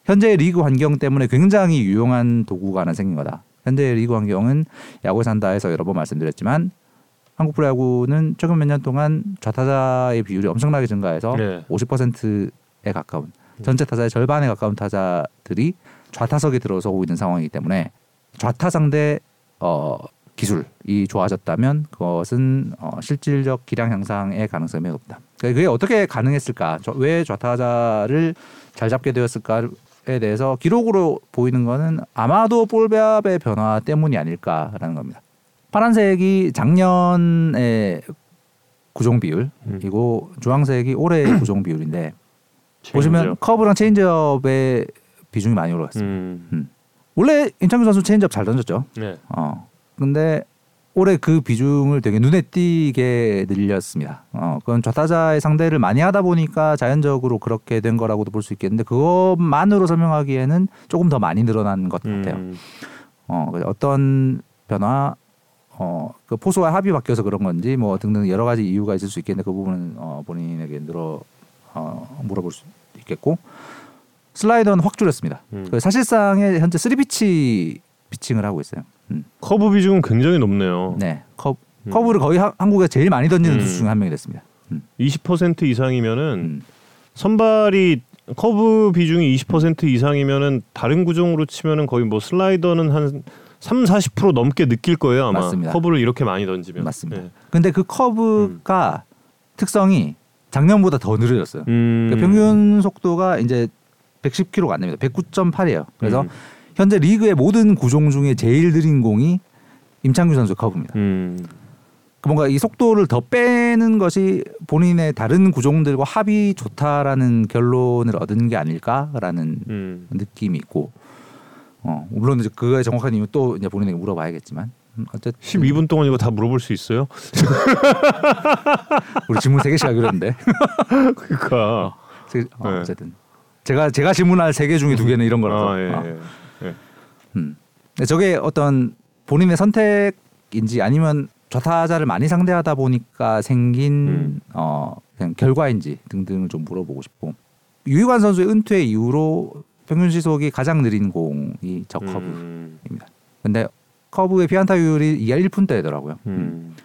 현재 리그 환경 때문에 굉장히 유용한 도구가 하나 생긴 거다. 현재 리그 환경은 야구에 산다해서 여러 번 말씀드렸지만 한국 프로야구는 최근 몇 년 동안 좌타자의 비율이 엄청나게 증가해서 네. 50%에 가까운 전체 타자의 절반에 가까운 타자들이 좌타석에 들어서고 있는 상황이기 때문에 좌타 상대 어, 기술이 좋아졌다면 그것은 어, 실질적 기량 향상의 가능성이 높다. 그러니까 그게 어떻게 가능했을까? 저- 왜 좌타자를 잘 잡게 되었을까에 대해서 기록으로 보이는 거는 아마도 볼배합의 변화 때문이 아닐까라는 겁니다. 파란색이 작년의 구종 비율이고 주황색이 올해의 (clears throat) 구종 비율인데 보시면. 커브랑 체인지업의 비중이 많이 올라갔습니다. 음. 원래 임찬규 선수 체인지업 잘 던졌죠. 네. 어. 근데 올해 그 비중을 되게 눈에 띄게 늘렸습니다. 어, 그건 좌타자의 상대를 많이 하다 보니까 자연적으로 그렇게 된 거라고도 볼 수 있겠는데 그것만으로 설명하기에는 조금 더 많이 늘어난 것 같아요. 음. 어, 어떤 변화, 어, 그 포수와 합이 바뀌어서 그런 건지 뭐 등등 여러 가지 이유가 있을 수 있겠는데 그 부분은 어, 본인에게 늘어 어, 물어볼 수 있겠고 슬라이더는 확 줄였습니다. 음. 그 사실상의 현재 3 pitch 피칭을 하고 있어요. 음. 커브 비중은 굉장히 높네요. 네, 커, 음. 커브를 거의 하- 한국에 제일 많이 던지는 음. 투수 중에 한 명이 됐습니다. 음. 20% 이상이면은 음. 선발이 커브 비중이 20% 이상이면은 다른 구종으로 치면은 거의 뭐 슬라이더는 한 3, 40% 넘게 느낄 거예요 아마 맞습니다. 커브를 이렇게 많이 던지면 맞습니다. 네. 근데 그 커브가 특성이 작년보다 더 느려졌어요. 음. 그러니까 평균 속도가 이제 110km가 안 됩니다. 109.8이에요. 그래서 음. 현재 리그의 모든 구종 중에 제일 느린 공이 임찬규 선수 커브입니다. 음. 그 뭔가 이 속도를 더 빼는 것이 본인의 다른 구종들과 합이 좋다라는 결론을 얻은 게 아닐까라는 음. 느낌이 있고, 어 물론 이제 그거의 정확한 이유 또 이제 본인에게 물어봐야겠지만 음, 어쨌든 12분 동안 이거 다 물어볼 수 있어요? (laughs) 우리 질문 세 개씩 하기로 했는데 그러니까 세- 어, 네. 어쨌든 제가 제가 질문할 세 개 중에 두 개는 이런 거라서. 아, 예, 어. 예. 예. 음. 저게 어떤 본인의 선택인지 아니면 좌타자를 많이 상대하다 보니까 생긴 음. 어 그냥 결과인지 등등을 좀 물어보고 싶고 유희관 선수의 은퇴 이후로 평균 시속이 가장 느린 공이 저 커브입니다. 음. 근데 커브의 피안타율이 2할 1푼대더라고요. 음.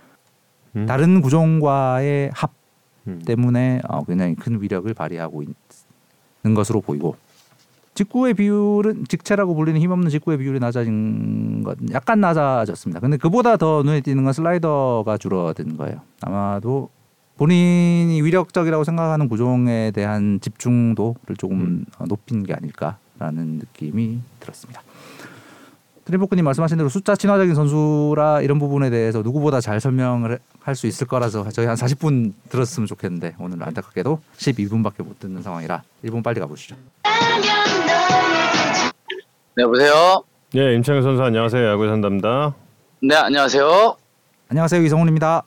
음. 다른 구종과의 합 음. 때문에 어, 굉장히 큰 위력을 발휘하고 있는 것으로 보이고 직구의 비율은 직체라고 불리는 힘없는 직구의 비율이 낮아진 것 약간 낮아졌습니다. 근데 그보다 더 눈에 띄는 건 슬라이더가 줄어든 거예요. 아마도 본인이 위력적이라고 생각하는 구종에 대한 집중도를 조금 음. 어, 높인 게 아닐까라는 느낌이 들었습니다. 트리포크님 말씀하신 대로 숫자 친화적인 선수라 이런 부분에 대해서 누구보다 잘 설명을 할 수 있을 거라서 저희 한 40분 들었으면 좋겠는데 오늘 안타깝게도 12분밖에 못 듣는 상황이라 1분 빨리 가보시죠. 네, 여보세요? 예, 임창규 선수 안녕하세요. 야구 산답니다. 네, 안녕하세요? 안녕하세요 이성훈입니다.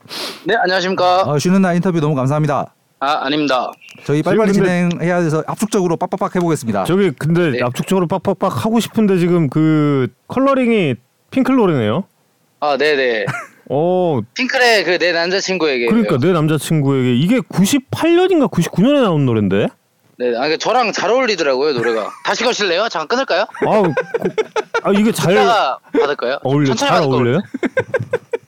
네, 안녕하십니까? 어, 쉬는 날 인터뷰 너무 감사합니다. 아, 아닙니다. 저희 빨리빨리 지금 진행해야 돼서 압축적으로 빡빡빡 해보겠습니다. 저기 근데 네. 압축적으로 빡빡빡 하고 싶은데 지금 그 컬러링이 핑클로리네요. 아, 네네. 어, 핑클의 그 내 남자친구에게. 그러니까 내 남자친구에게 이게 98년인가 99년에 나온 노래인데. 네, 아, 그 저랑 잘 어울리더라고요, 노래가. 다시 거실래요? 잠깐 끊을까요? 아, 그, 아 이게 잘 이따가 받을까요? 어울려. 천천히 잘 받을 거 어울려요?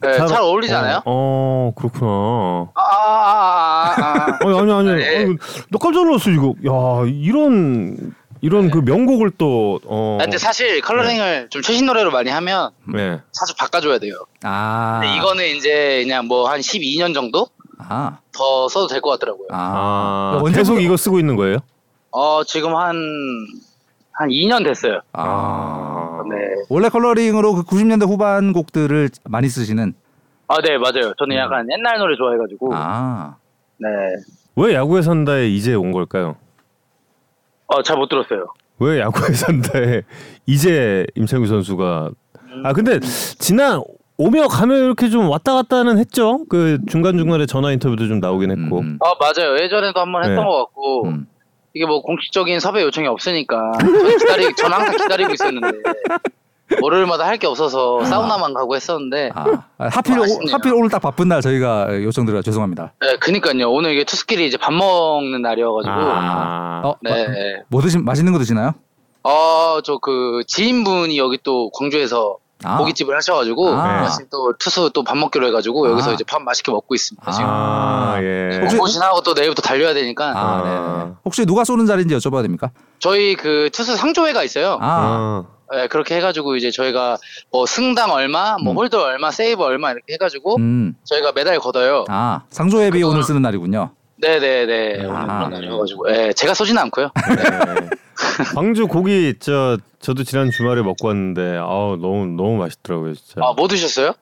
네, 잘, 어울리지 않아요? 어, 그렇구나. 아, 아, 아, 아, 아. 아니 아니 아니. 네. 아니, 나 깜짝 놀랐어 이거. 야 이런 이런 그 명곡을 또 어. 아, 근데 사실 컬러링을 좀 최신 노래로 많이 하면 네. 자주 바꿔줘야 돼요. 아, 근데 이거는 이제 그냥 뭐 한 12년 정도 아, 더 써도 될 것 같더라고요. 아, 아, 계속 이거 쓰고 있는 거예요? 어, 지금 한, 한 2년 됐어요. 아. 네. 원래 컬러링으로 그 90년대 후반 곡들을 많이 쓰시는 아, 네, 맞아요. 저는 약간 옛날 노래 좋아해가지고. 아, 네. 왜 야구에 산다에 이제 온 걸까요? 어, 잘못 들었어요. 왜 야구에 산다에 이제 임창규 선수가 아 근데 지난 오며 가며 이렇게 좀 왔다 갔다는 했죠. 그 중간 중간에 전화 인터뷰도 좀 나오긴 했고. 음, 아, 맞아요. 예전에도 한번 했던 네. 것 같고. 음. 이게 뭐 공식적인 섭외 요청이 없으니까. 저는 기다리, (laughs) 저는 항상 기다리고 있었는데. 월요일마다 할 게 없어서 사우나만 가고 했었는데. 아, 아, 하필 오, 아쉽네요. 하필 오늘 딱 바쁜 날 저희가 요청드려 죄송합니다. 네, 그니까요. 오늘 이게 투스끼리 이제 밥 먹는 날이어가지고. 아, 어, 네. 마- 뭐 드신 맛있는 거 드시나요? 어, 저그 지인분이 여기 또 광주에서 아, 고깃집을 하셔가지고. 아. 마침 또 투수 또 밥 먹기로 해가지고 여기서 아. 이제 밥 맛있게 먹고 있습니다. 지금. 아, 아. 예. 혹시- 먹고 지나고 또 내일부터 달려야 되니까. 아, 아. 네. 혹시 누가 쏘는 자리인지 여쭤봐도 됩니까? 저희 그 투수 상조회가 있어요. 아, 아. 네, 그렇게 해가지고 이제 저희가 뭐 승당 얼마, 뭐 음. 홀드 얼마, 세이브 얼마 이렇게 해가지고 음, 저희가 매달 걷어요. 아, 상조회비 오늘 쓰는 날이군요. 네네네. 오늘 아. 날이어가지고. 네, 제가 쏘지는 않고요. 네. (laughs) 광주 고기 저 저도 지난 주말에 먹고 왔는데 아우 너무 너무 맛있더라고요 진짜. 아, 뭐 드셨어요?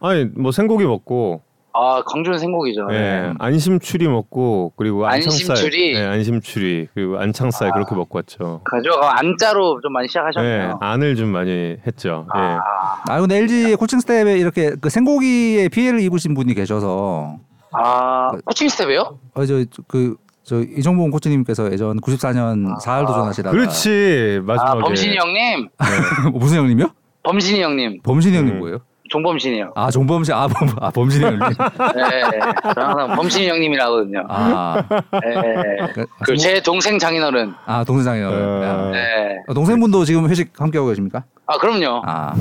아니 뭐 생고기 먹고 아, 광주는 생고기죠. 예, 네. 안심추리 먹고 그리고 안창살, 안심추리? 예, 안심추리 그리고 안창살 아. 그렇게 먹고 왔죠. 그죠? 안자로 좀 많이 예, 시작하셨네요. 안을 좀 많이 했죠. 예. 아, 아, 근데 LG 코칭스태프에 이렇게 그 생고기에 피해를 입으신 분이 계셔서 아, 코칭스태프요? 어, 저 그 저 이종범 코치님께서 예전 94년 4할 도전하시다가 그렇지 아, 마지막에 범신이 형님? (laughs) 무슨 형님이요? 범신이 형님. 범신이 형님 음. 뭐예요? 종범신이요. 아 종범신 아, 범, 아 범신이 형님. (laughs) 네, 저는 항상 범신이 형님이라 하거든요. 아, 네. 그, 그제 동생 장인어른. 아 동생장이요. 어. 네. 동생분도 지금 회식 함께 하고 계십니까? 아, 그럼요. 아,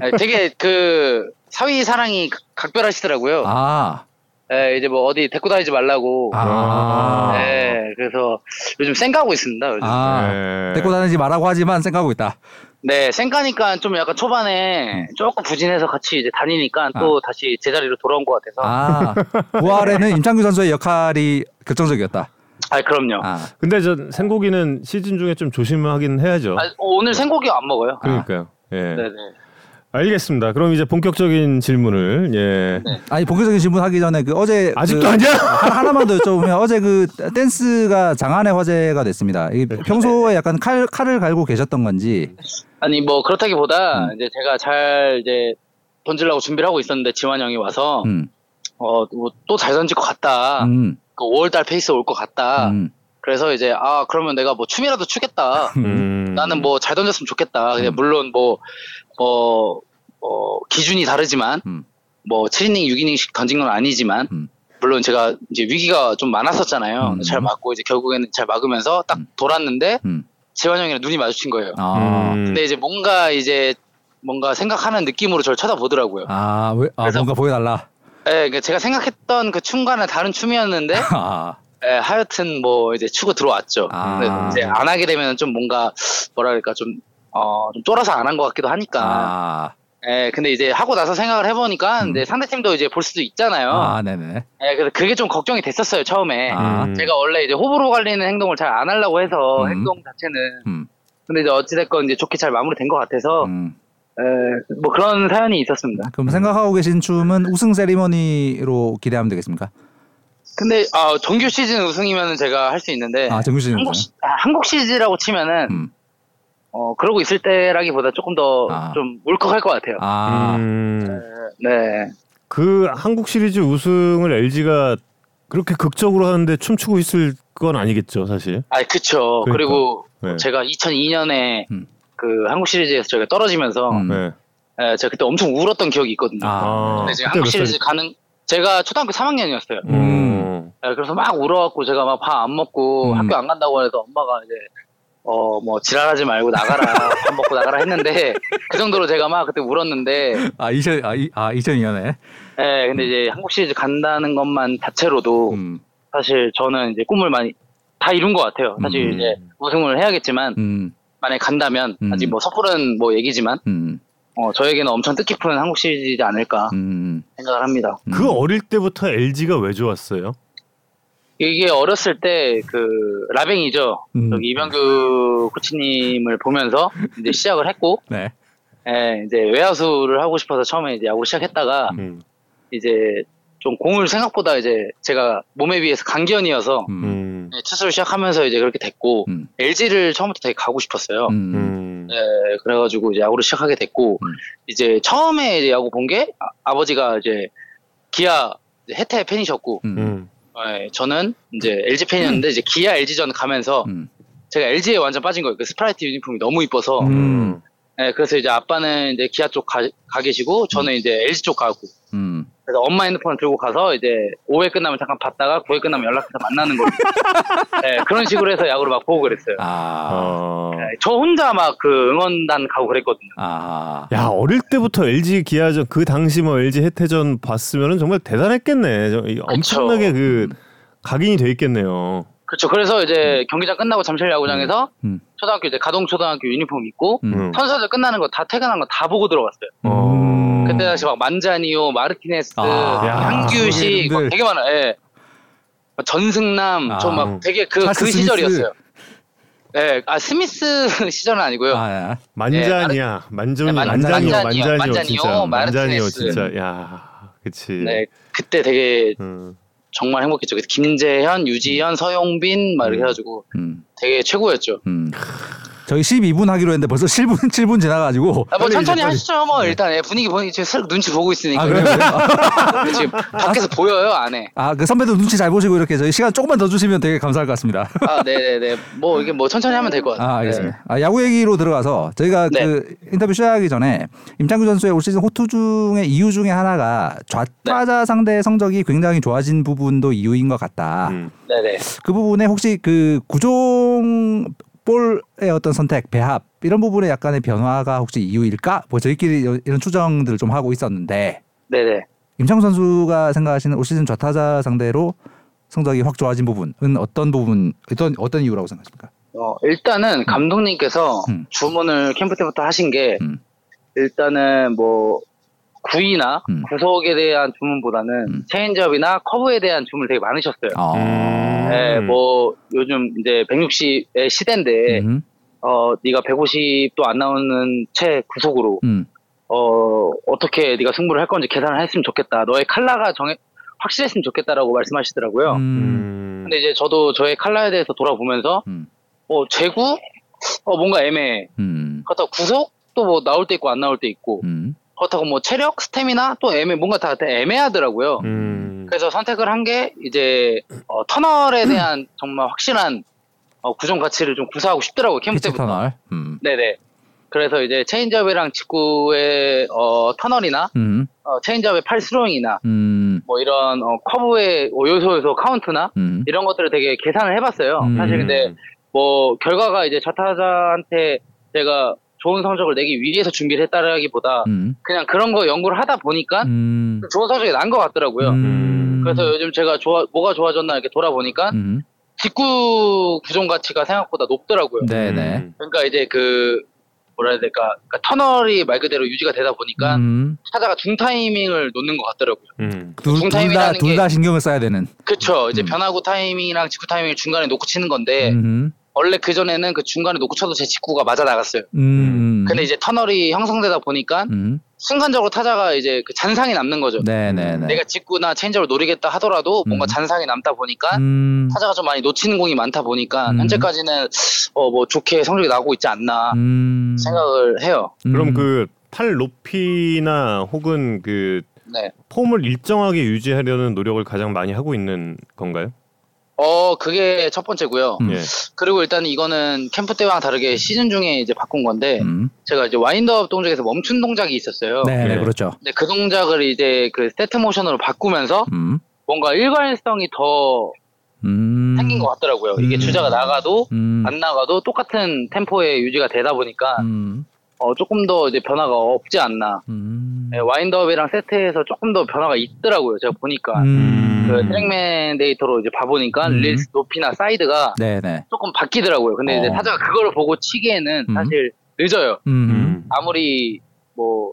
네, 되게 그 사위 사랑이 각- 각별하시더라고요. 아, 네, 이제 뭐 어디 데리고 다니지 말라고. 아, 네, 그래서 요즘 쌩가고 있습니다. 요즘. 아, 예. 데리고 다니지 말라고 하지만 생각하고 있다. 네, 쌩가니까 좀 약간 음. 초반에 조금 부진해서 같이 이제 다니니까 또 다시 제자리로 돌아온 것 같아서. 아, 아, 부활에는 (laughs) 임창규 선수의 역할이 결정적이었다. 그럼요. 아, 아, 근데 저 생고기는 시즌 중에 좀 조심하긴 해야죠. 오늘 생고기 안 먹어요. 그러니까요. 예. 네네. 알겠습니다. 그럼 이제 본격적인 질문을 예. 네. 아니 본격적인 질문 하기 전에 그 어제 아직도 그, 아니야? 하- 하나만 더 여쭤보면 어제 그 댄스가 장안의 화제가 됐습니다. 이 네. 평소에 약간 칼 칼을 갈고 계셨던 건지. 아니 뭐 그렇다기보다 음. 이제 제가 잘 이제 던지려고 준비를 하고 있었는데 지환 형이 와서 음, 어또 잘 던질 것 같다. 음, 그 5월달 페이스 올 것 같다. 음, 그래서 이제 아 그러면 내가 뭐 춤이라도 추겠다. 음. 나는 뭐 잘 던졌으면 좋겠다. 근데 음. 물론 뭐, 뭐, 어, 기준이 다르지만, 음. 뭐 7이닝, 6이닝씩 던진 건 아니지만, 음. 물론 제가 이제 위기가 좀 많았었잖아요. 음. 잘 맞고 이제 결국에는 잘 막으면서 딱 음. 돌았는데, 음. 지환 형이랑 눈이 마주친 거예요. 아, 음. 근데 이제 뭔가 이제 뭔가 생각하는 느낌으로 저를 쳐다보더라고요. 아, 왜, 아 뭔가 보여달라. 예, 그러니까 제가 생각했던 그 춤과는 다른 춤이었는데 (laughs) 아, 예, 하여튼 뭐 이제 추고 들어왔죠. 아. 근데 이제 안 하게 되면 좀 뭔가 그럴까 좀 어, 좀 쫄아서 안 한 것 같기도 하니까. 아, 예, 근데 이제 하고 나서 생각을 해보니까 음. 이제 상대팀도 이제 볼 수도 있잖아요. 아, 네네. 예, 그래서 그게 좀 걱정이 됐었어요 처음에. 아. 음. 제가 원래 이제 호불호 갈리는 행동을 잘 안 하려고 해서 음. 행동 자체는. 음, 근데 이제 어찌됐건 이제 좋게 잘 마무리된 것 같아서 음. 예, 뭐 그런 사연이 있었습니다. 그럼 생각하고 계신 춤은 우승 세리머니로 기대하면 되겠습니까? 근데 아, 정규 시즌 우승이면 제가 할 수 있는데 아, 정규 시즌 한국. 시, 아, 한국 시즌이라고 치면은 음. 어 그러고 있을 때라기보다 조금 더 아. 좀 울컥할 것 같아요. 아, 음. 네. 그 한국 시리즈 우승을 LG가 그렇게 극적으로 하는데 춤추고 있을 건 아니겠죠, 사실. 아, 그쵸. 그러니까. 그리고 네. 제가 2002년에 음. 그 한국 시리즈에서 저희가 떨어지면서 음. 네. 예, 제가 그때 엄청 울었던 기억이 있거든요. 아, 근데 제가 그때 한국 몇 시리즈 살? 가는 제가 초등학교 3학년이었어요. 음. 어. 그래서 막 울어갖고 제가 막 밥 안 먹고 음. 학교 안 간다고 해서 엄마가 이제 어 뭐 지랄하지 말고 나가라 (laughs) 밥 먹고 나가라 했는데 그 정도로 제가 막 그때 울었는데 아, 2000, 아, 이, 아 2002년에. 예 근데 이제 한국 시리즈 간다는 것만 자체로도 음, 사실 저는 이제 꿈을 많이 다 이룬 것 같아요. 사실 음. 이제 우승을 해야겠지만 음, 만약에 간다면 음. 아직 뭐 섣부른 뭐 얘기지만 음, 어 저에게는 엄청 뜻깊은 한국 시리즈이지 않을까 음. 생각을 합니다. 음. 그 어릴 때부터 LG가 왜 좋았어요? 이게 어렸을 때 그 라뱅이죠. 음. 저기 이병규 코치님을 보면서 이제 (laughs) 시작을 했고, 네. 예, 이제 외야수를 하고 싶어서 처음에 이제 야구를 시작했다가 음. 이제 좀 공을 생각보다 이제 제가 몸에 비해서 강견이어서 음, 음. 네, 투수를 시작하면서 이제 그렇게 됐고 음. LG를 처음부터 되게 가고 싶었어요. 음, 음. 예, 그래가지고 이제 야구를 시작하게 됐고 음. 이제 처음에 이제 야구 본 게 아버지가 이제 기아 이제 해태 팬이셨고 음, 음. 예, 저는 이제 LG 팬이었는데 이제 기아 LG전 가면서 음, 제가 LG에 완전 빠진 거예요. 그 스트라이프 유니폼이 너무 이뻐서. 음. 예, 그래서 이제 아빠는 이제 기아 쪽 가, 가 계시고 저는 이제 LG 쪽 가고. 음. 그래서 엄마 핸드폰 들고 가서 이제 5회 끝나면 잠깐 봤다가 9회 끝나면 연락해서 만나는 거예요. 예, (laughs) 그런 식으로 해서 야구를 막 보고 그랬어요. 아, 어. 예, 저 혼자 막 그 응원단 가고 그랬거든요. 아, 야 어릴 때부터 LG 기아전 그 당시 뭐 LG 해태전 봤으면은 정말 대단했겠네. 엄청나게 그 각인이 돼 있겠네요. 그렇죠. 그래서 이제 경기장 끝나고 잠실 야구장에서 음. 초등학교 이제 가동 초등학교 유니폼 입고 음. 음. 선수들 끝나는 거 다 퇴근한 거 다 보고 들어갔어요. 어. 그때 당시 막 만자니오, 마르티네스, 아, 야, 한규식. 막 되게 많아. 예. 전승남 아. 저막 되게 그, 그 스미스. 시절이었어요. 예, 아 스미스 (laughs) 시절은 아니고요. 아, 만자니야, 만전이, 네, 만- 만자니오, 만자니오, 만자니오, 만자니오, 진짜, 만자니오, 마르티네스. 진짜, 야, 그치. 네, 그때 되게 음. 정말 행복했죠. 그래서 김재현, 유지현, 서용빈 막 이렇게 음. 해가지고 음, 되게 최고였죠. 음. 저희 12분 하기로 했는데 벌써 7분 7분 (laughs) 지나가지고 아, 뭐 빨리 천천히 이제 빨리. 하시죠. 뭐 일단 예, 분위기 보니 지금 슬 눈치 보고 있으니까 아 그래요? 그래요? (laughs) 지금 밖에서 보여요 안에. 아 그 선배들 눈치 잘 보시고 이렇게 저희 시간 조금만 더 주시면 되게 감사할 것 같습니다. 아, 네네네. 뭐 이게 뭐 천천히 하면 될 것 같아요. 아 알겠습니다. 아, 야구 얘기로 들어가서 저희가 네. 그 인터뷰 시작하기 전에 임창규 선수의 올 시즌 호투 중의 이유 중에 하나가 좌타자 상대 성적이 굉장히 좋아진 부분도 이유인 것 같다. 음. 네, 네. 그 부분에 혹시 그 구종 볼의 어떤 선택, 배합 이런 부분에 약간의 변화가 혹시 이유일까? 뭐 저희끼리 여- 이런 추정들을 좀 하고 있었는데 네, 네. 임창구 선수가 생각하시는 올 시즌 좌타자 상대로 성적이 확 좋아진 부분은 어떤 부분, 어떤 어떤 이유라고 생각하십니까? 어, 일단은 감독님께서 음. 주문을 캠프 때부터 하신 게 음. 일단은 뭐 구위나 음. 구속에 대한 주문보다는 음. 체인지업이나 커브에 대한 주문을 되게 많으셨어요. 아, 음. 네, 뭐 요즘 이제 160의 시대인데 음, 어 네가 150도 안 나오는 최고 구속으로 음, 어 어떻게 네가 승부를 할 건지 계산을 했으면 좋겠다. 너의 칼라가 정해 확실했으면 좋겠다라고 말씀하시더라고요. 음, 음. 근데 이제 저도 저의 칼라에 대해서 돌아보면서 음, 어 제구 어 뭔가 애매해. 음, 그렇다고 구속도 뭐 나올 때 있고 안 나올 때 있고 음, 그렇다고 뭐 체력 스태미나 또 애매 뭔가 다 애매하더라고요. 음. 그래서 선택을 한 게 이제 어, 터널에 대한 정말 확실한 어, 구종 가치를 좀 구사하고 싶더라고요 캠프 때부터. 터널, 음, 네네. 그래서 이제 체인지업이랑 직구의 어, 터널이나 음, 어, 체인지업의 팔 스로잉이나 음, 뭐 이런 어, 커브의 어, 요소 요소 카운트나 음, 이런 것들을 되게 계산을 해봤어요. 음. 사실 근데 뭐 결과가 이제 저 타자한테 제가 좋은 성적을 내기 위해서 준비를 했다라기보다 음. 그냥 그런 거 연구를 하다 보니까 음. 좋은 성적이 난 것 같더라고요. 음. 그래서 요즘 제가 좋아 뭐가 좋아졌나 이렇게 돌아보니까 음. 직구 구종 가치가 생각보다 높더라고요. 네네. 음. 그러니까 이제 그 뭐라 해야 될까 그러니까 터널이 말 그대로 유지가 되다 보니까 음. 타자가 중 타이밍을 놓는 것 같더라고요. 음. 중타임이라는 둘다 게- 둘다 신경을 써야 되는. 그쵸. 이제 음. 변화구 타이밍이랑 직구 타이밍을 중간에 놓고 치는 건데 음. 원래 그 전에는 그 중간에 놓고 쳐도 제 직구가 맞아 나갔어요. 음. 근데 이제 터널이 형성되다 보니까 음. 순간적으로 타자가 이제 그 잔상이 남는 거죠. 네네네. 내가 직구나 체인지업을 노리겠다 하더라도 뭔가 음. 잔상이 남다 보니까 음. 타자가 좀 많이 놓치는 공이 많다 보니까 음. 현재까지는 어 뭐 좋게 성적이 나오고 있지 않나 음. 생각을 해요. 그럼 음. 그팔 높이나 혹은 그 네. 폼을 일정하게 유지하려는 노력을 가장 많이 하고 있는 건가요? 어 그게 첫 번째고요. 음. 예. 그리고 일단 이거는 캠프 때와는 다르게 시즌 중에 이제 바꾼 건데 음. 제가 이제 와인드업 동작에서 멈춘 동작이 있었어요. 네네 네. 그렇죠. 근데 그 동작을 이제 그 세트 모션으로 바꾸면서 음. 뭔가 일관성이 더 음. 생긴 것 같더라고요. 이게 음. 주자가 나가도 음. 안 나가도 똑같은 템포에 유지가 되다 보니까 음. 어, 조금 더 이제 변화가 없지 않나. 음. 네, 와인드업이랑 세트에서 조금 더 변화가 있더라고요. 제가 보니까 음. 그 트랙맨 데이터로 이제 봐보니까 음. 릴리스 높이나 사이드가 네네. 조금 바뀌더라고요. 근데 이제 어. 타자가 그거를 보고 치기에는 음. 사실 늦어요. 음. 음. 아무리 뭐,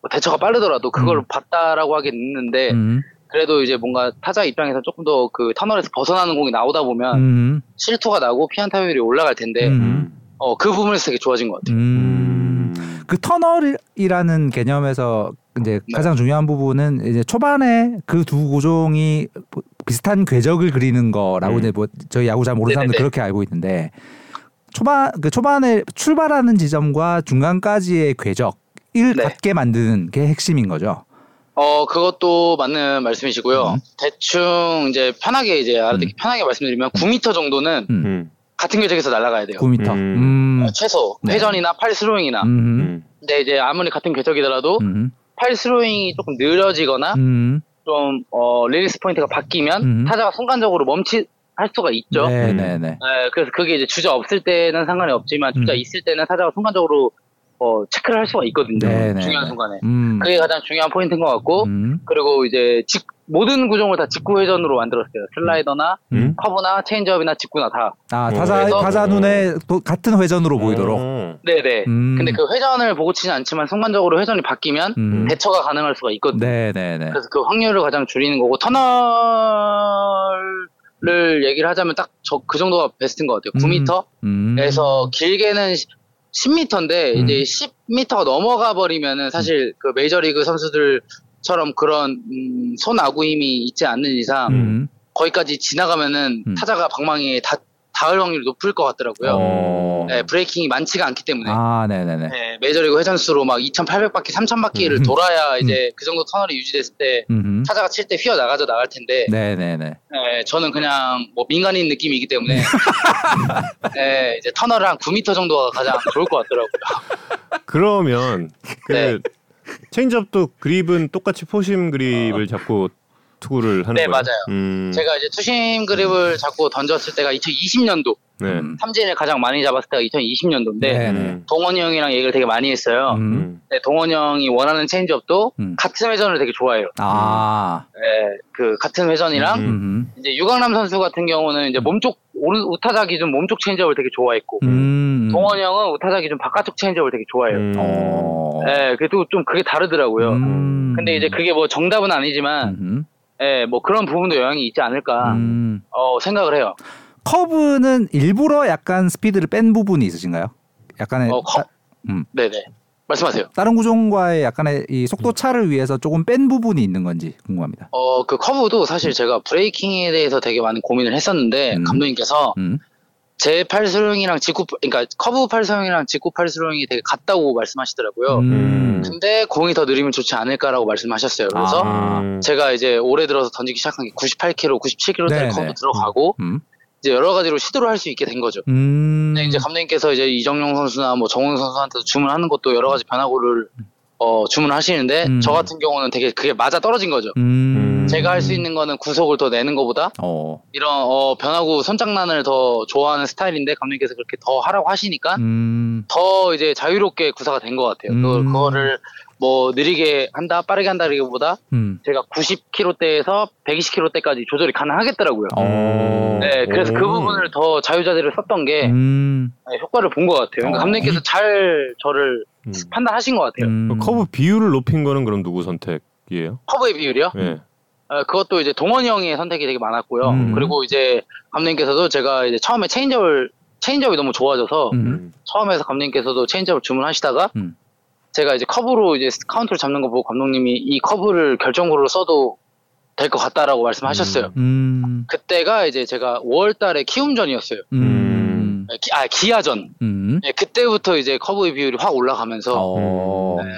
뭐 대처가 빠르더라도 그걸 음. 봤다라고 하긴 늦는데 음. 그래도 이제 뭔가 타자 입장에서 조금 더 그 터널에서 벗어나는 공이 나오다 보면 음. 실투가 나고 피안타율이 올라갈 텐데 음. 어, 그 부분에서 되게 좋아진 것 같아요. 음. 그 터널이라는 개념에서 이제 네. 가장 중요한 부분은 이제 초반에 그 두 고종이 비슷한 궤적을 그리는 거라고 음. 이제 뭐 저희 야구 잘 모르는 사람들. 그렇게 알고 있는데 초반 그 초반에 출발하는 지점과 중간까지의 궤적을 네. 같게 만드는 게 핵심인 거죠. 어, 그것도 맞는 말씀이시고요. 음. 대충 이제 편하게 이제 알아듣기 편하게 말씀드리면 9m 정도는 음. 음. 같은 궤적에서 날아가야 돼요. 9m. 음. 음. 어, 최소 네. 회전이나 팔 스로잉이나. 음. 음. 근데 이제 아무리 같은 궤적이더라도 음. 팔 스로잉이 조금 느려지거나 음. 좀 어, 릴리스 포인트가 바뀌면 음. 타자가 순간적으로 멈칫 할 수가 있죠. 네. 네네 네. 그래서 그게 이제 주자 없을 때는 상관이 없지만 주자 음. 있을 때는 타자가 순간적으로 어, 체크를 할 수가 있거든요. 네네네. 중요한 순간에. 음. 그게 가장 중요한 포인트인 것 같고 음. 그리고 이제 직- 모든 구종을 다 직구 회전으로 만들었어요. 슬라이더나 음. 커브나 체인지업이나 직구나 다. 아 어, 타자 그래서- 타자 눈에 또 같은 회전으로 보이도록. 어. 네네. 음. 근데 그 회전을 보고 치진 않지만 순간적으로 회전이 바뀌면 음. 대처가 가능할 수가 있거든요. 네네네. 그래서 그 확률을 가장 줄이는 거고 터널을 얘기를 하자면 딱 저 그 정도가 베스트인 것 같아요. 9m에서 음. 길게는 10m인데 음. 이제 10m가 넘어가 버리면은 사실 그 메이저리그 선수들처럼 그런 음, 손 아구힘이 있지 않는 이상 음. 거기까지 지나가면은 음. 타자가 방망이에 다, 닿을 확률이 높을 것 같더라고요. 어. 네, 브레이킹이 많지가 않기 때문에. 아, 네네네. 네, 메이저리그 회전수로 막 2,800바퀴, 3,000바퀴를 음. 돌아야 이제 그 정도 터널이 유지됐을 때 음. 타자가 칠 때 휘어 나가져 나갈 텐데 네네네. 네, 저는 그냥 뭐 민간인 느낌이기 때문에 (laughs) 네, 이제 터널을 한 9m 정도가 가장 좋을 것 같더라고요. (laughs) 그러면 그 네. 체인지업도 그립은 똑같이 포심 그립을 잡고 투구를 하는 네, 거예요? 맞아요. 음. 제가 이제 투심 그립을 잡고 던졌을 때가 2020년도 네. 음. 삼진을 가장 많이 잡았을 때가 2020년도인데 네. 음. 동원이 형이랑 얘기를 되게 많이 했어요. 음. 음. 네, 동원이 형이 원하는 체인지업도 음. 같은 회전을 되게 좋아해요. 아. 네, 그 같은 회전이랑 음. 음. 이제 유강남 선수 같은 경우는 이제 몸쪽 오른 우타자 기준 몸쪽 체인지업을 되게 좋아했고 음. 동원이 형은 우타자 기준 바깥쪽 체인지업을 되게 좋아해요. 음. 어. 네, 그래도 좀 그게 다르더라고요. 음. 근데 이제 그게 뭐 정답은 아니지만, 음. 예, 뭐 그런 부분도 영향이 있지 않을까, 음. 어, 생각을 해요. 커브는 일부러 약간 스피드를 뺀 부분이 있으신가요? 약간의 어, 커- 따- 음. 네네. 말씀하세요. 다른 구종과의 약간의 이 속도 차를 위해서 조금 뺀 부분이 있는 건지 궁금합니다. 어, 그 커브도 사실 제가 브레이킹에 대해서 되게 많은 고민을 했었는데, 음. 감독님께서 음. 제 팔스윙이랑 직구, 그러니까 커브 팔스윙이랑 직구 팔스윙이 되게 같다고 말씀하시더라고요. 음. 근데 공이 더 느리면 좋지 않을까라고 말씀하셨어요. 그래서 아. 음. 제가 이제 올해 들어서 던지기 시작한 게 98km, 97km대 네네. 커브 들어가고, 음. 이제 여러 가지로 시도를 할 수 있게 된 거죠. 음. 근데 이제 감독님께서 이제 이정용 선수나 뭐 정훈 선수한테 주문하는 것도 여러 가지 변화구를 어, 주문하시는데 음. 저 같은 경우는 되게 그게 맞아 떨어진 거죠. 음. 음. 제가 할 수 있는 거는 구속을 더 내는 것보다 어. 이런 어, 변화구 손장난을 더 좋아하는 스타일인데 감독님께서 그렇게 더 하라고 하시니까 음. 더 이제 자유롭게 구사가 된 것 같아요. 음. 그거를 뭐 느리게 한다, 빠르게 한다기보다 음. 제가 90km대에서 120km대까지 조절이 가능하겠더라고요. 어. 네, 그래서 그 오. 부분을 더 자유자재로 썼던 게 음. 네, 효과를 본 것 같아요. 그러니까 어. 감독님께서 잘 저를 음. 판단하신 것 같아요. 음. 커브 비율을 높인 거는 그럼 누구 선택이에요? 커브의 비율이요? 예. 어, 그것도 이제 동원이 형의 선택이 되게 많았고요. 음. 그리고 이제 감독님께서도 제가 이제 처음에 체인지업을 체인지업이 너무 좋아져서 음. 처음에서 감독님께서도 체인지업을 주문하시다가 음. 제가 이제 커브로 이제 카운트를 잡는 거 보고 감독님이 이 커브를 결정구로 써도 될 것 같다라고 말씀하셨어요. 음. 그때가 이제 제가 5월달에 키움전이었어요. 음. 기, 아 기아전. 음. 네, 그때부터 이제 커브의 비율이 확 올라가면서 어. 네,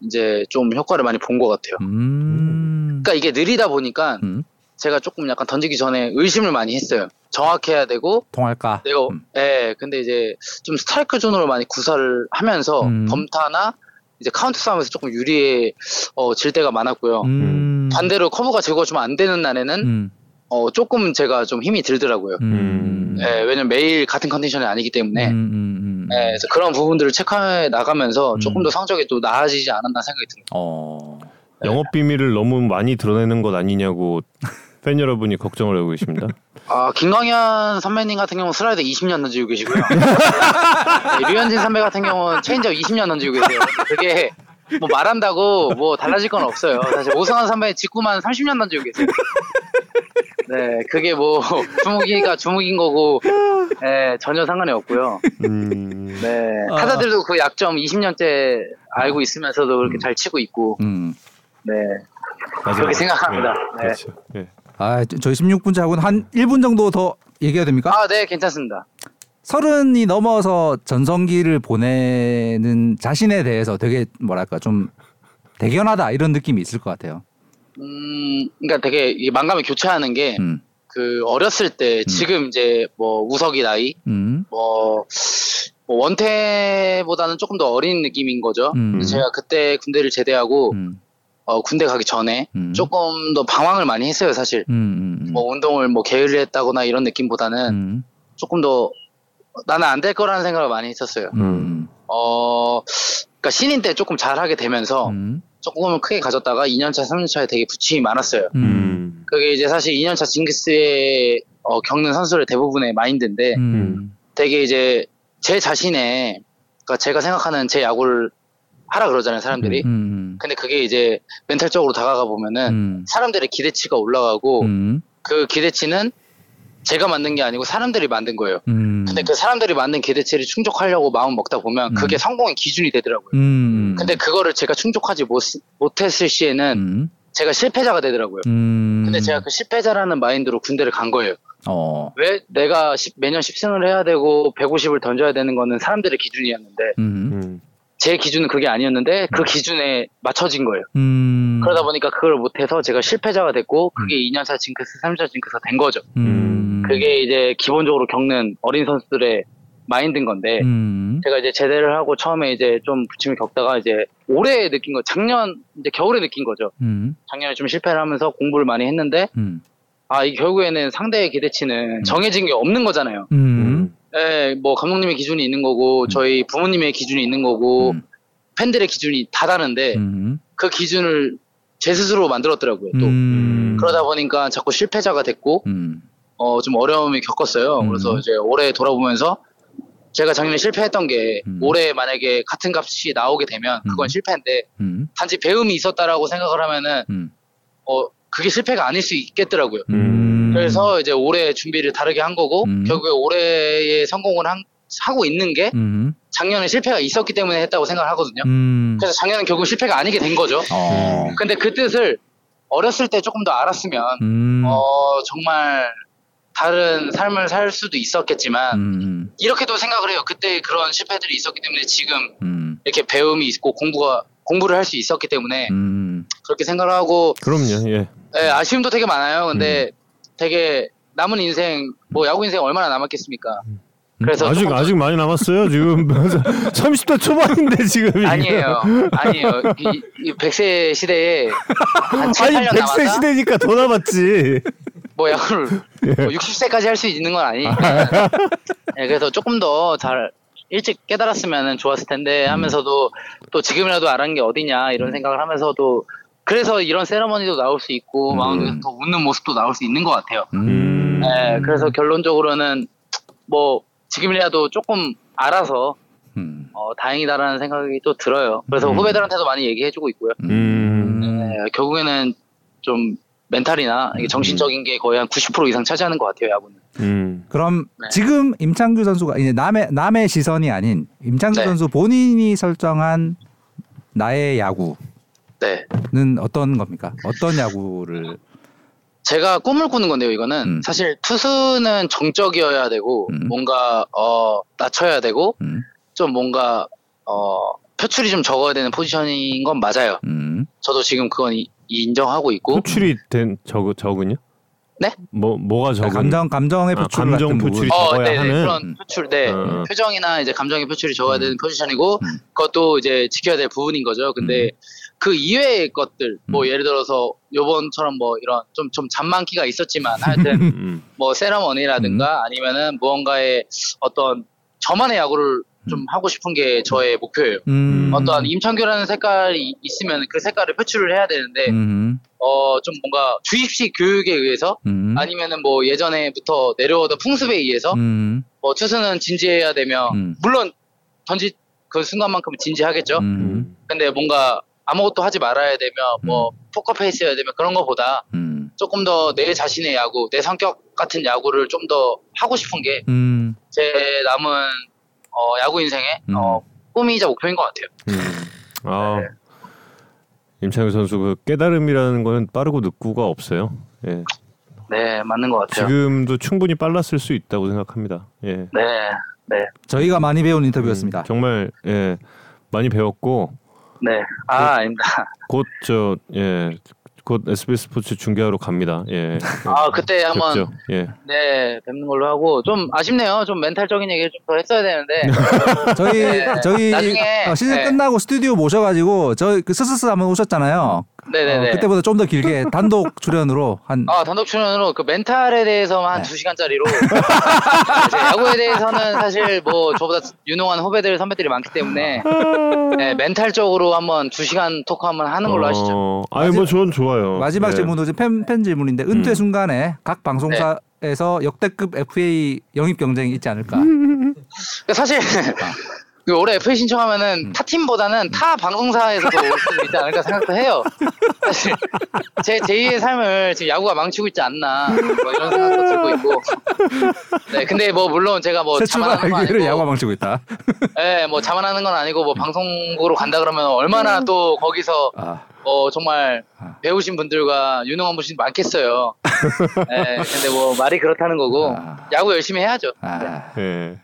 이제 좀 효과를 많이 본 것 같아요. 음. 그러니까 이게 느리다 보니까 음. 제가 조금 약간 던지기 전에 의심을 많이 했어요. 정확해야 되고 통할까? 내가 음. 예 근데 이제 좀 스트라이크 존으로 많이 구사를 하면서 음. 범타나 이제 카운트 싸움에서 조금 유리해 어, 질 때가 많았고요. 음. 반대로 커브가 제구가 좀 안 되는 날에는 음. 어, 조금 제가 좀 힘이 들더라고요. 음. 예, 왜냐면 매일 같은 컨디션이 아니기 때문에 음, 음, 음. 예, 그래서 그런 부분들을 체크해 나가면서 음. 조금 더 성적이 또 나아지지 않았나 생각이 듭니다. 어. 영업 비밀을 너무 많이 드러내는 것 아니냐고 팬 여러분이 걱정을 하고 계십니다. (laughs) 아, 김광현 선배님 같은 경우는 슬라이더 20년 던지고 계시고요. (laughs) 네, 류현진 선배 같은 경우는 체인지업 20년 던지고 계세요. 그게 뭐 말한다고 뭐 달라질 건 없어요. 사실 오승환 선배 직구만 30년 던지고 계세요. 네, 그게 뭐 주무기가 주무기인 거고, 네, 전혀 상관이 없고요. 음. 네, 아. 타자들도 그 약점 20년째 알고 있으면서도 그렇게 잘 치고 있고, 음. 네, 맞아요. 그렇게 생각합니다. 네, 네. 그렇죠. 예. 아, 저- 저희 16분차하고는 한 1분 정도 더 얘기해도 됩니까? 아, 네, 괜찮습니다. 서른이 넘어서 전성기를 보내는 자신에 대해서 되게 뭐랄까 좀 대견하다 이런 느낌이 있을 것 같아요. 음, 그러니까 되게 이 만감을 교차하는 게, 음, 그 어렸을 때 지금 이제 뭐 우석이 나이 음, 뭐, 뭐 원태보다는 조금 더 어린 느낌인 거죠. 음. 제가 그때 군대를 제대하고 음, 어, 군대 가기 전에 음. 조금 더 방황을 많이 했어요 사실. 음, 음, 뭐 운동을 뭐 게을리했다거나 이런 느낌보다는 음, 조금 더 나는 안 될 거라는 생각을 많이 했었어요. 음, 어, 그러니까 신인 때 조금 잘하게 되면서 음, 조금은 크게 가졌다가 2년차, 3년차에 되게 부침이 많았어요. 음, 음. 그게 이제 사실 2년차 징크스에 어, 겪는 선수들 대부분의 마인드인데 음, 되게 이제 제 자신의 그러니까 제가 생각하는 제 야구를 하라 그러잖아요 사람들이. 음, 근데 그게 이제 멘탈적으로 다가가 보면은 음, 사람들의 기대치가 올라가고 음, 그 기대치는 제가 만든 게 아니고 사람들이 만든 거예요. 음, 근데 그 사람들이 만든 기대치를 충족하려고 마음 먹다 보면 음. 그게 성공의 기준이 되더라고요. 음, 근데 그거를 제가 충족하지 못, 못했을 시에는 음, 제가 실패자가 되더라고요. 음, 근데 제가 그 실패자라는 마인드로 군대를 간 거예요. 어, 왜? 내가 10 매년 10승을 해야 되고 150을 던져야 되는 거는 사람들의 기준이었는데 음, 음. 제 기준은 그게 아니었는데 그 기준에 맞춰진 거예요. 음, 그러다 보니까 그걸 못해서 제가 실패자가 됐고 그게 2년차 징크스, 3년차 징크스가 된 거죠. 음, 그게 이제 기본적으로 겪는 어린 선수들의 마인드인 건데 음, 제가 이제 제대를 하고 처음에 이제 좀 부침을 겪다가 이제 올해 느낀 거 작년 이제 겨울에 느낀 거죠. 음, 작년에 좀 실패를 하면서 공부를 많이 했는데 음, 아이 결국에는 상대의 기대치는 정해진 게 없는 거잖아요. 음, 예, 뭐 감독님의 기준이 있는 거고 저희 부모님의 기준이 있는 거고 음. 팬들의 기준이 다 다른데 음, 그 기준을 제 스스로 만들었더라고요. 또 음, 그러다 보니까 자꾸 실패자가 됐고 음, 어, 좀 어려움이 겪었어요. 음. 그래서 이제 올해 돌아보면서 제가 작년에 실패했던 게 음. 올해 만약에 같은 값이 나오게 되면 그건 음. 실패인데 음, 단지 배움이 있었다라고 생각을 하면은 음, 어 그게 실패가 아닐 수 있겠더라고요. 음. 그래서 이제 올해 준비를 다르게 한 거고 음. 결국에 올해의 성공을 한- 하고 있는 게 음, 작년에 실패가 있었기 때문에 했다고 생각을 하거든요. 음, 그래서 작년은 결국 실패가 아니게 된 거죠. 어, 근데 그 뜻을 어렸을 때 조금 더 알았으면 음, 어 정말 다른 삶을 살 수도 있었겠지만 음, 이렇게도 생각을 해요. 그때 그런 실패들이 있었기 때문에 지금 음, 이렇게 배움이 있고 공부가 공부를 할 수 있었기 때문에 음, 그렇게 생각을 하고 그럼요. 예. 예, 아쉬움도 되게 많아요. 음. 근데 되게 남은 인생 뭐 야구 인생 얼마나 남았겠습니까? 그래서 아직 아직 많이 남았어요. 지금 (laughs) 30대 초반인데 지금. 아니에요. 아니에요. 이, 이 100세 시대에 한 7, 아니 8년 100세 남았다? 시대니까 더 남았지. 뭐 야구를 뭐 60세까지 할 수 있는 건 아니니까. 네, 그래서 조금 더 잘 일찍 깨달았으면 좋았을 텐데 하면서도 또 지금이라도 알았는 게 어디냐 이런 생각을 하면서도 그래서 이런 세러머니도 나올 수 있고 음. 마운드에서 더 웃는 모습도 나올 수 있는 것 같아요. 음. 네, 그래서 결론적으로는 뭐 지금이라도 조금 알아서 음. 어, 다행이다라는 생각이 또 들어요. 그래서 음. 후배들한테도 많이 얘기해주고 있고요. 음. 네, 결국에는 좀 멘탈이나 이게 정신적인 게 거의 한 90% 이상 차지하는 것 같아요, 야구는. 음. 그럼 네. 지금 임창규 선수가 이제 남의 남의 시선이 아닌 임창규 네. 선수 본인이 설정한 나의 야구 는 네. 어떤 겁니까? 어떤 야구를 제가 꿈을 꾸는 건데요, 이거는. 음. 사실 투수는 정적이어야 되고, 음. 뭔가, 어, 낮춰야 되고, 음, 좀 뭔가, 어, 표출이 좀 적어야 되는 포지션인 건 맞아요. 음. 저도 지금 그건 이- 인정하고 있고. 표출이 된 적, 적은요? 네? 뭐 뭐가 적은? 감정 감정의 아, 표출 감정 같은 표출이 부분. 어, 적어야 네네. 하는? 그런 음. 표출, 네. 음. 표정이나 이제 감정의 표출이 적어야 음. 되는 포지션이고, 음. 그것도 이제 지켜야 될 부분인 거죠. 근데 그 이외의 것들, 뭐 음. 예를 들어서 요번처럼 뭐 이런 좀, 좀 잔망기가 있었지만 (laughs) 하여튼 음. 뭐 세러머니라든가 아니면은 무언가의 어떤 저만의 야구를 좀 하고 싶은 게 저의 목표예요. 음. 어떠한 임창규라는 색깔이 있으면 그 색깔을 표출을 해야 되는데 음. 어좀 뭔가 주입식 교육에 의해서 음. 아니면은 뭐 예전에부터 내려오던 풍습에 의해서 음. 뭐 투수는 진지해야 되며 음. 물론 던지 그 순간만큼은 진지하겠죠. 음. 근데 뭔가 아무것도 하지 말아야 되며 뭐 포커페이스여야 되며 그런 거보다 음. 조금 더 내 자신의 야구, 내 성격 같은 야구를 좀 더 하고 싶은 게 음. 제 남은 어, 야구 인생의 음. 어, 꿈이자 목표인 것 같아요. 음. 아 네. 임창규 선수 그 깨달음이라는 거는 빠르고 늦고가 없어요. 예. 네, 맞는 것 같아요. 지금도 충분히 빨랐을 수 있다고 생각합니다. 예. 네, 네, 저희가 많이 배운 인터뷰였습니다. 음, 정말 예 많이 배웠고 네. 아, 아닙니다. 곧 저 예. 곧 SBS 스포츠 중계하러 갑니다. 예. 아, 그때 한번. 예. 네 뵙는 걸로 하고 좀 아쉽네요. 좀 멘탈적인 얘기를 좀 더 했어야 되는데 (laughs) 저희 네. 저희 나중에, 어, 시즌 네. 끝나고 스튜디오 모셔가지고 저희 그 스스스 한번 오셨잖아요. 네네네. 어, 그때보다 좀 더 길게 단독 출연으로 한 아 단독 출연으로 그 멘탈에 대해서만 한 네. 두 시간짜리로 야구에 대해서는 사실 뭐 저보다 유능한 후배들 선배들이 많기 때문에 네, 멘탈적으로 한번 두 시간 토크 한번 하는 걸로 하시죠. 어, 아니 뭐 저는 좋아요. 마지막 예. 질문도 팬, 팬 질문인데 은퇴 음. 순간에 각 방송사 에서 역대급 FA 영입 경쟁이 있지 않을까? 그러니까 사실 그 올해 FA 신청하면은 아. 음. 타 팀보다는 타 방송사에서도 올 수 있지 않을까 생각도 해요. 사실 제 제2의 삶을 지금 야구가 망치고 있지 않나 뭐 이런 생각도 들고 있고. 네, 근데 뭐 물론 제가 뭐새 자만하는 건 출발하기를 야구가 아니고, 망치고 있다. 예, 뭐 자만하는 건 아니고 뭐 방송국으로 간다 그러면 얼마나 또 거기서 아, 어 정말 아. 배우신 분들과 유능한 분들이 많겠어요. 예, 근데 뭐 말이 그렇다는 거고 아. 야구 열심히 해야죠. 아, 예.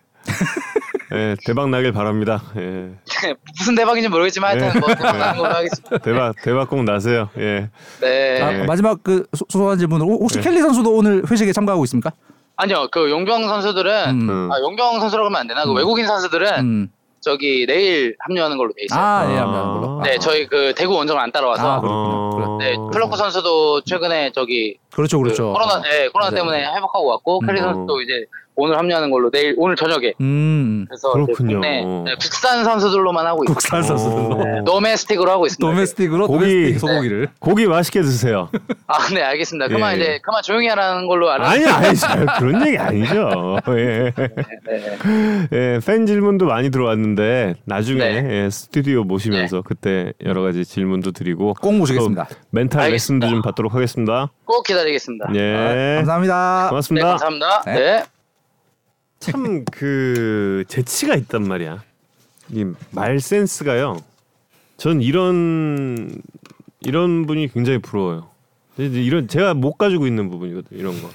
예, 대박 나길 바랍니다. 예. 무슨 대박인지 모르겠지만 하여튼 뭐 대박 나는 걸로 하겠습니다. (laughs) 대박 대박 꼭 나세요. 예. 네. 아, 네. 마지막 그 소- 소소한 질문으로 혹시 네. 켈리 선수도 오늘 회식에 참가하고 있습니까? 아니요, 그 용병 선수들은 음. 음. 아 용병 선수라고 하면 안 되나? 그 음. 외국인 선수들은 음. 저기 내일 합류하는 걸로 돼 있어요. 아, 예, 아. 걸로. 네, 저희 그 대구 원정을 안 따라와서. 아, 그렇군요. 네, 플럿코 선수도 최근에 저기 그렇죠, 그 그렇죠. 코로나, 네, 코로나 네. 때문에 회복하고 왔고 음. 켈리 선수도 이제 오늘 합류하는 걸로 내일 오늘 저녁에. 음, 그래서 그렇군요. 국내 네, 국산 선수들로만 하고 있어요. 국산 선수들로 어. 네, (laughs) domestic으로 하고 있습니다. domestic으로 고기. domestic 소고기를. (laughs) 고기 맛있게 드세요. 아, 네, 알겠습니다. 그만 예. 이제 그만 조용히 하라는 걸로 알아. 아니 아니 (laughs) 저 그런 얘기 아니죠. 예. 네. 예, 팬 질문도 많이 들어왔는데 나중에 네. 예, 스튜디오 모시면서 그때 여러 가지 질문도 드리고 꼭 모시겠습니다. 또 멘탈 알겠습니다. 레슨도 좀 받도록 하겠습니다. 꼭 기다 리겠습니다. 예. 아, 감사합니다. 네, 고맙습니다. 감사합니다. 네. 네. 참그 재치가 있단 말이야. 이 말 센스가요. 전 이런 이런 분이 굉장히 부러워요. 이런 제가 못 가지고 있는 부분이거든. 이런 거.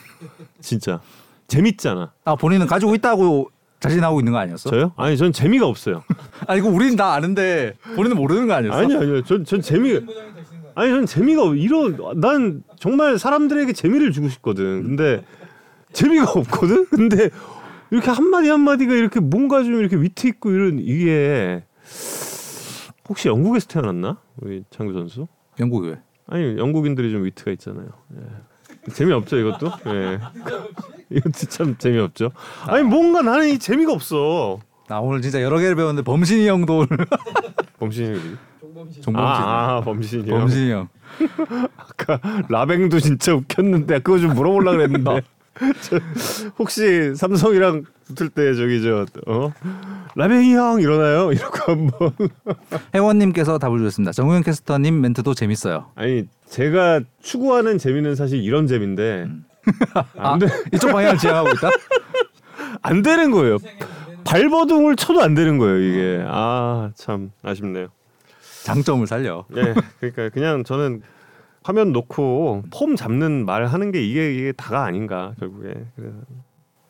진짜 재밌잖아. 아 본인은 가지고 있다고 자신하고 있는 거 아니었어? 저요? 아니 전 재미가 없어요. (laughs) 아니 이거 우리는 다 아는데 본인은 모르는 거 아니었어? 아니 아니요. 전, 전 재미 아니 전 재미가 없- 이런 난 정말 사람들에게 재미를 주고 싶거든. 근데 재미가 없거든. (laughs) 근데 이렇게 한 마디 한 마디가 이렇게 뭔가 좀 이렇게 위트 있고 이런 이게 혹시 영국에서 태어났나 우리 창규 선수? 영국 왜? 아니 영국인들이 좀 위트가 있잖아요. 예. 재미없죠 이것도? 예. (laughs) 이것도 참 재미없죠. 아니 뭔가 나는 이 재미가 없어. 나 오늘 진짜 여러 개를 배웠는데 범신이 형도 오늘 범신이 정범신 아, 아 범신이 요 범신이 형 (laughs) 아까 라뱅도 진짜 웃겼는데 그거 좀 물어보려 그랬는데 저, (laughs) 혹시 삼성이랑 붙을 때 저기 저 어? 라뱅이 형 이러나요? (laughs) 이러고 한번 회원님께서 답을 주셨습니다. 정우영 캐스터님 멘트도 재밌어요. 아니 제가 추구하는 재미는 사실 이런 재미인데 아, 안, 돼, 이쪽 방향을 지향하고 있다? 안 되는 거예요. 발버둥을 쳐도 안 되는 거예요 이게 아 참 아쉽네요. 장점을 살려. 네, 그러니까 그냥 저는 화면 놓고 폼 잡는 말 하는 게 이게 이게 다가 아닌가 결국에 그래서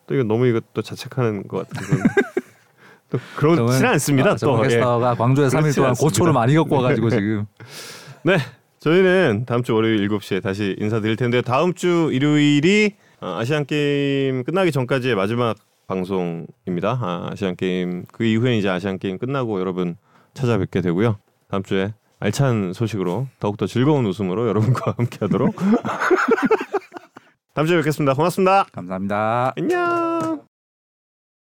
또 이거 너무 이것도 자책하는 것 같은 (laughs) 또 그렇지는 않습니다. 또 정우 예. 캐스터가 광주에 3일 그렇진 동안 않습니다. 고초를 많이 겪고 와가지고 지금 (laughs) 네, 저희는 다음 주 월요일 7시에 다시 인사드릴 텐데 다음 주 일요일이 어, 아시안 게임 끝나기 전까지의 마지막 방송입니다. 아, 아시안 게임 그 이후에 이제 아시안 게임 끝나고 여러분 찾아뵙게 되고요. 다음 주에 알찬 소식으로 더욱더 즐거운 웃음으로 여러분과 함께하도록 (laughs) 다음 주에 뵙겠습니다. 고맙습니다. 감사합니다. 안녕.